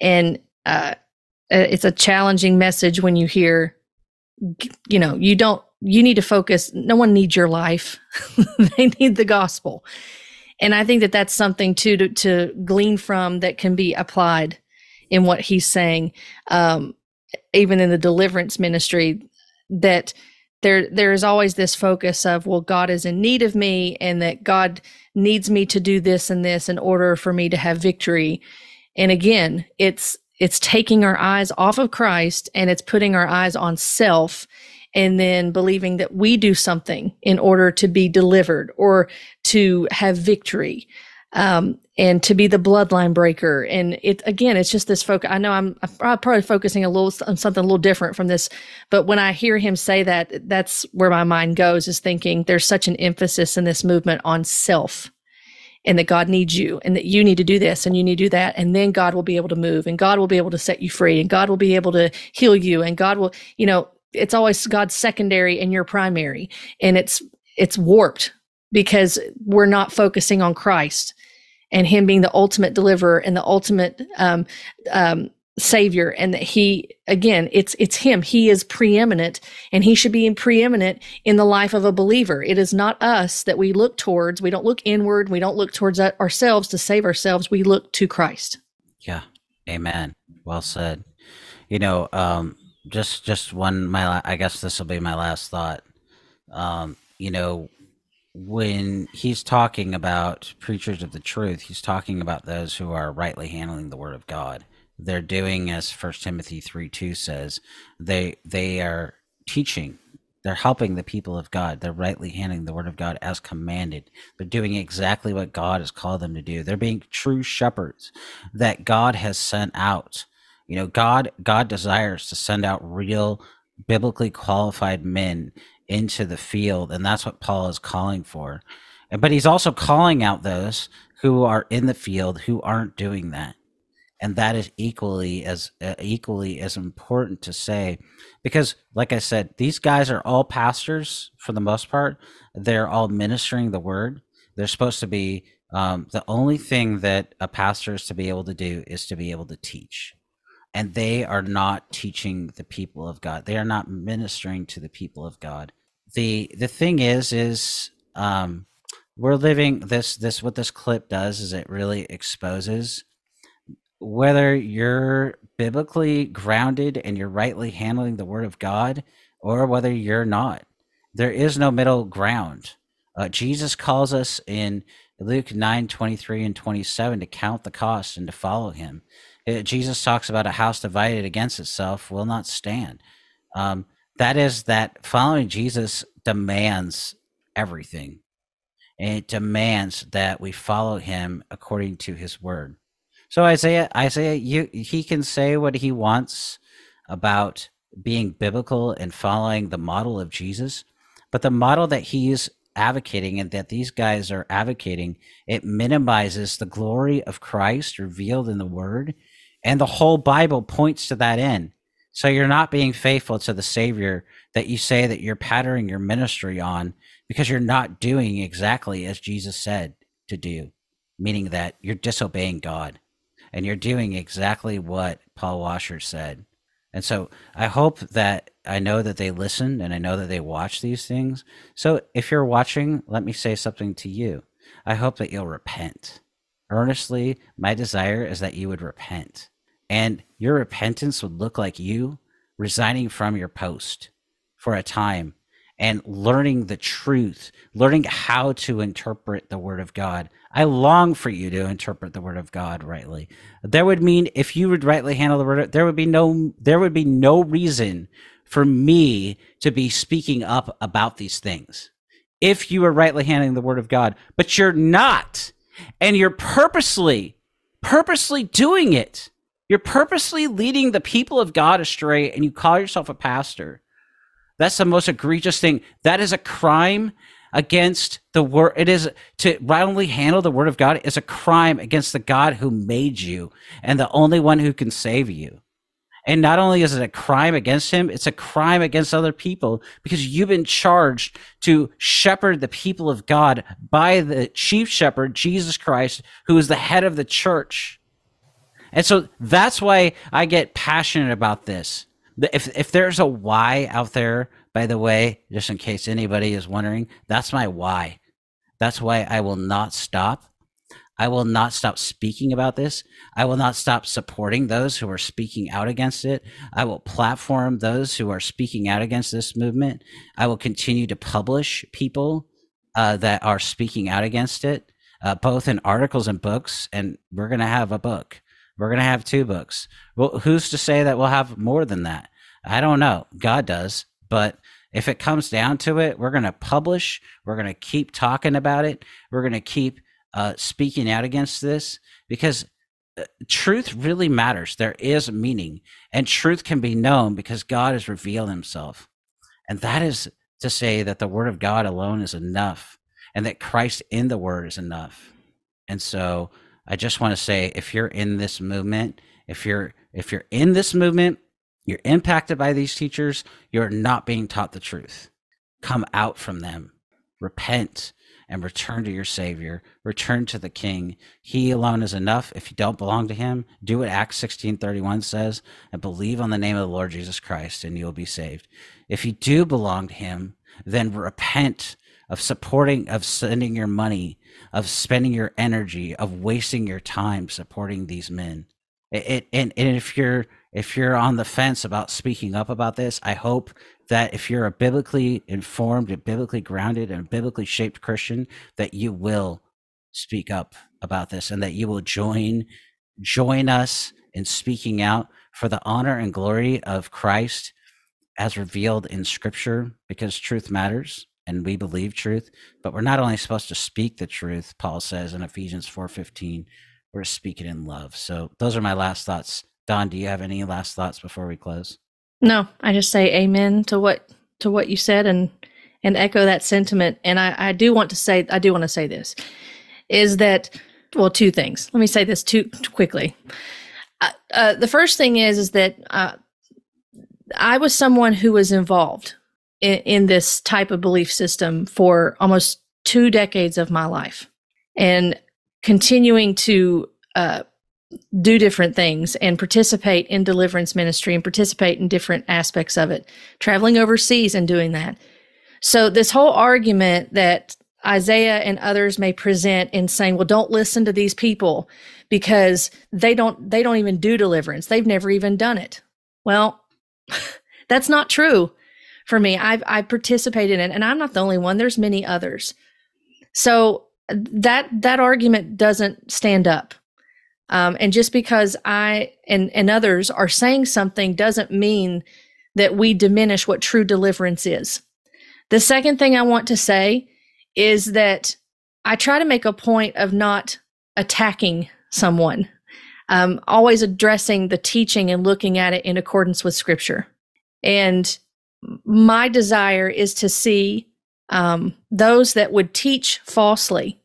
Speaker 2: And uh, it's a challenging message when you hear, you know, you don't, you need to focus. No one needs your life, they need the gospel. And I think that that's something too to, to glean from that can be applied in what he's saying. Um, even in the deliverance ministry that there there is always this focus of well god is in need of me and that god needs me to do this and this in order for me to have victory and again it's it's taking our eyes off of christ and it's putting our eyes on self and then believing that we do something in order to be delivered or to have victory um, and to be the bloodline breaker. And it again, it's just this focus. I know I'm, I'm probably focusing a little on something a little different from this, but when I hear him say that, that's where my mind goes is thinking there's such an emphasis in this movement on self and that God needs you and that you need to do this and you need to do that. And then God will be able to move and God will be able to set you free and God will be able to heal you and God will, you know, it's always God's secondary and your primary, and it's it's warped because we're not focusing on Christ and Him being the ultimate deliverer and the ultimate um, um, savior and that he again it's it's him. He is preeminent and he should be preeminent in the life of a believer. It is not us that we look towards. We don't look inward. We don't look towards ourselves to save ourselves. We look to christ.
Speaker 1: Yeah. Amen. Well said. You know um just just one my i guess this will be my last thought. Um you know when he's talking about preachers of the truth he's talking about those who are rightly handling the word of god they're doing as first timothy 3 2 says they they are teaching they're helping the people of god they're rightly handling the word of god as commanded. They're doing exactly what god has called them to do. They're being true shepherds that god has sent out. You know god god desires to send out real biblically qualified men into the field and that's what paul is calling for. But he's also calling out those who are in the field who aren't doing that and that is equally as uh, equally as important to say because like i said these guys are all pastors for the most part. They're all ministering the word. They're supposed to be um, the only thing that a pastor is to be able to do is to be able to teach. And they are not teaching the people of god. They are not ministering to the people of god. The the thing is is um, we're living this this what this clip does is it really exposes whether you're biblically grounded and you're rightly handling the word of God or whether you're not. There is no middle ground. Uh, Jesus calls us in Luke 9 23 and 27 to count the cost and to follow him. Uh, Jesus talks about a house divided against itself will not stand. Um, that is that following Jesus demands everything. And it demands that we follow him according to his word. So Isaiah, Isaiah, you he can say what he wants about being biblical and following the model of Jesus, but the model that he's advocating and that these guys are advocating, it minimizes the glory of Christ revealed in the Word, and the whole Bible points to that end. So you're not being faithful to the Savior that you say that you're patterning your ministry on because you're not doing exactly as Jesus said to do, meaning that you're disobeying God and you're doing exactly what Paul Washer said. And so I hope that I know that they listen and I know that they watch these things. So if you're watching, let me say something to you. I hope that you'll repent. Earnestly, my desire is that you would repent. And your repentance would look like you resigning from your post for a time and learning the truth, learning how to interpret the word of God. I long for you to interpret the word of God rightly. There would mean if you would rightly handle the word, there would be no there would be no reason for me to be speaking up about these things. If you are rightly handling the word of God, but you're not, and you're purposely, purposely doing it. You're purposely leading the people of God astray, and you call yourself a pastor that's the most egregious thing. That is a crime against the word. It is to wrongly handle the word of God is a crime against the God who made you and the only one who can save you. And not only is it a crime against him, it's a crime against other people because you've been charged to shepherd the people of God by the chief shepherd, Jesus Christ, who is the head of the church. And so that's why I get passionate about this if if there's a why out there, by the way, just in case anybody is wondering, that's my why. That's why I will not stop. I will not stop speaking about this. I will not stop supporting those who are speaking out against it. I will platform those who are speaking out against this movement. I will continue to publish people uh, that are speaking out against it, uh, both in articles and books. And we're going to have a book. We're going to have two books. Well, who's to say that we'll have more than that? I don't know. God does. But if it comes down to it, we're going to publish. We're going to keep talking about it. We're going to keep uh, speaking out against this because uh, truth really matters. There is meaning, and truth can be known because God has revealed himself. And that is to say that the word of God alone is enough and that Christ in the word is enough. And so I just want to say if you're in this movement, if you're if you're in this movement you're impacted by these teachers, you're not being taught the truth. Come out from them, repent, and return to your Savior. Return to the King. He alone is enough. If you don't belong to Him, do what Acts sixteen thirty one says, and believe on the name of the Lord Jesus Christ, and you'll be saved. If you do belong to Him, then repent of supporting, of sending your money, of spending your energy, of wasting your time supporting these men. It, it, and, and if you're if you're on the fence about speaking up about this, I hope that if you're a biblically informed and biblically grounded and biblically shaped Christian, that you will speak up about this and that you will join join us in speaking out for the honor and glory of Christ as revealed in scripture because truth matters and we believe truth but we're not only supposed to speak the truth paul says in ephesians 4.15 we're speaking in love so those are my last thoughts Dawn do you have any last thoughts before we close
Speaker 2: No, I just say amen to what to what you said and and echo that sentiment. And I, I do want to say I do want to say this is that well two things. Let me say this too quickly. Uh, uh, the first thing is is that uh, I was someone who was involved in, in this type of belief system for almost two decades of my life, and continuing to uh, do different things and participate in deliverance ministry and participate in different aspects of it, traveling overseas and doing that. So, this whole argument that Isaiah and others may present in saying, well, don't listen to these people because they don't they don't even do deliverance. They've never even done it. Well, that's not true for me. I've I've participated in it, and I'm not the only one. There's many others. So that that argument doesn't stand up. Um, and just because I and, and others are saying something doesn't mean that we diminish what true deliverance is. The second thing I want to say is that I try to make a point of not attacking someone, um, always addressing the teaching and looking at it in accordance with scripture. And my desire is to see um, those that would teach falsely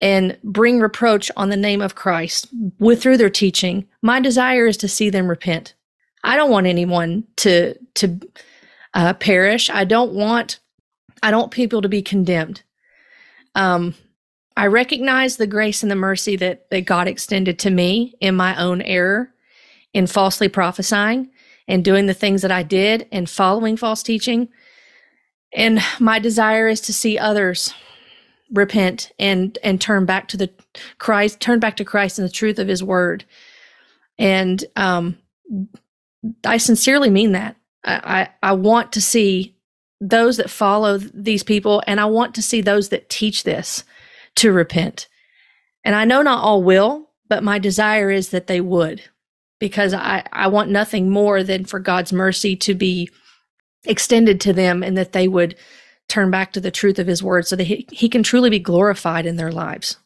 Speaker 2: and bring reproach on the name of Christ with through their teaching, my desire is to see them repent. I don't want anyone to to uh, perish. I don't want I don't want people to be condemned. Um, I recognize the grace and the mercy that that God extended to me in my own error, in falsely prophesying and doing the things that I did and following false teaching. And my desire is to see others repent and and turn back to the Christ, turn back to Christ and the truth of His Word. And um, I sincerely mean that. I, I I want to see those that follow these people, and I want to see those that teach this to repent. And I know not all will, but my desire is that they would, because I I want nothing more than for God's mercy to be extended to them, and that they would turn back to the truth of his word so that he, he can truly be glorified in their lives.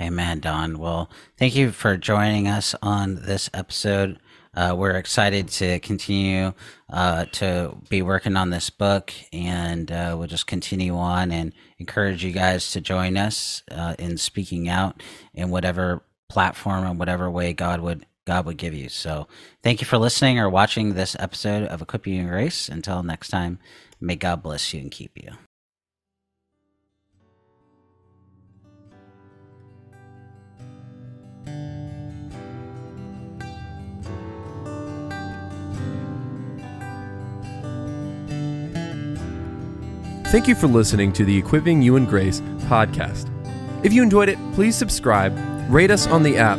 Speaker 1: Amen, Dawn. Well, thank you for joining us on this episode. Uh, we're excited to continue uh, to be working on this book, and uh, we'll just continue on and encourage you guys to join us uh, in speaking out in whatever platform and whatever way God would God would give you. So, thank you for listening or watching this episode of Equipping You in Grace. Until next time, may God bless you and keep you.
Speaker 11: Thank you for listening to the Equipping You in Grace podcast. If you enjoyed it, please subscribe, rate us on the app,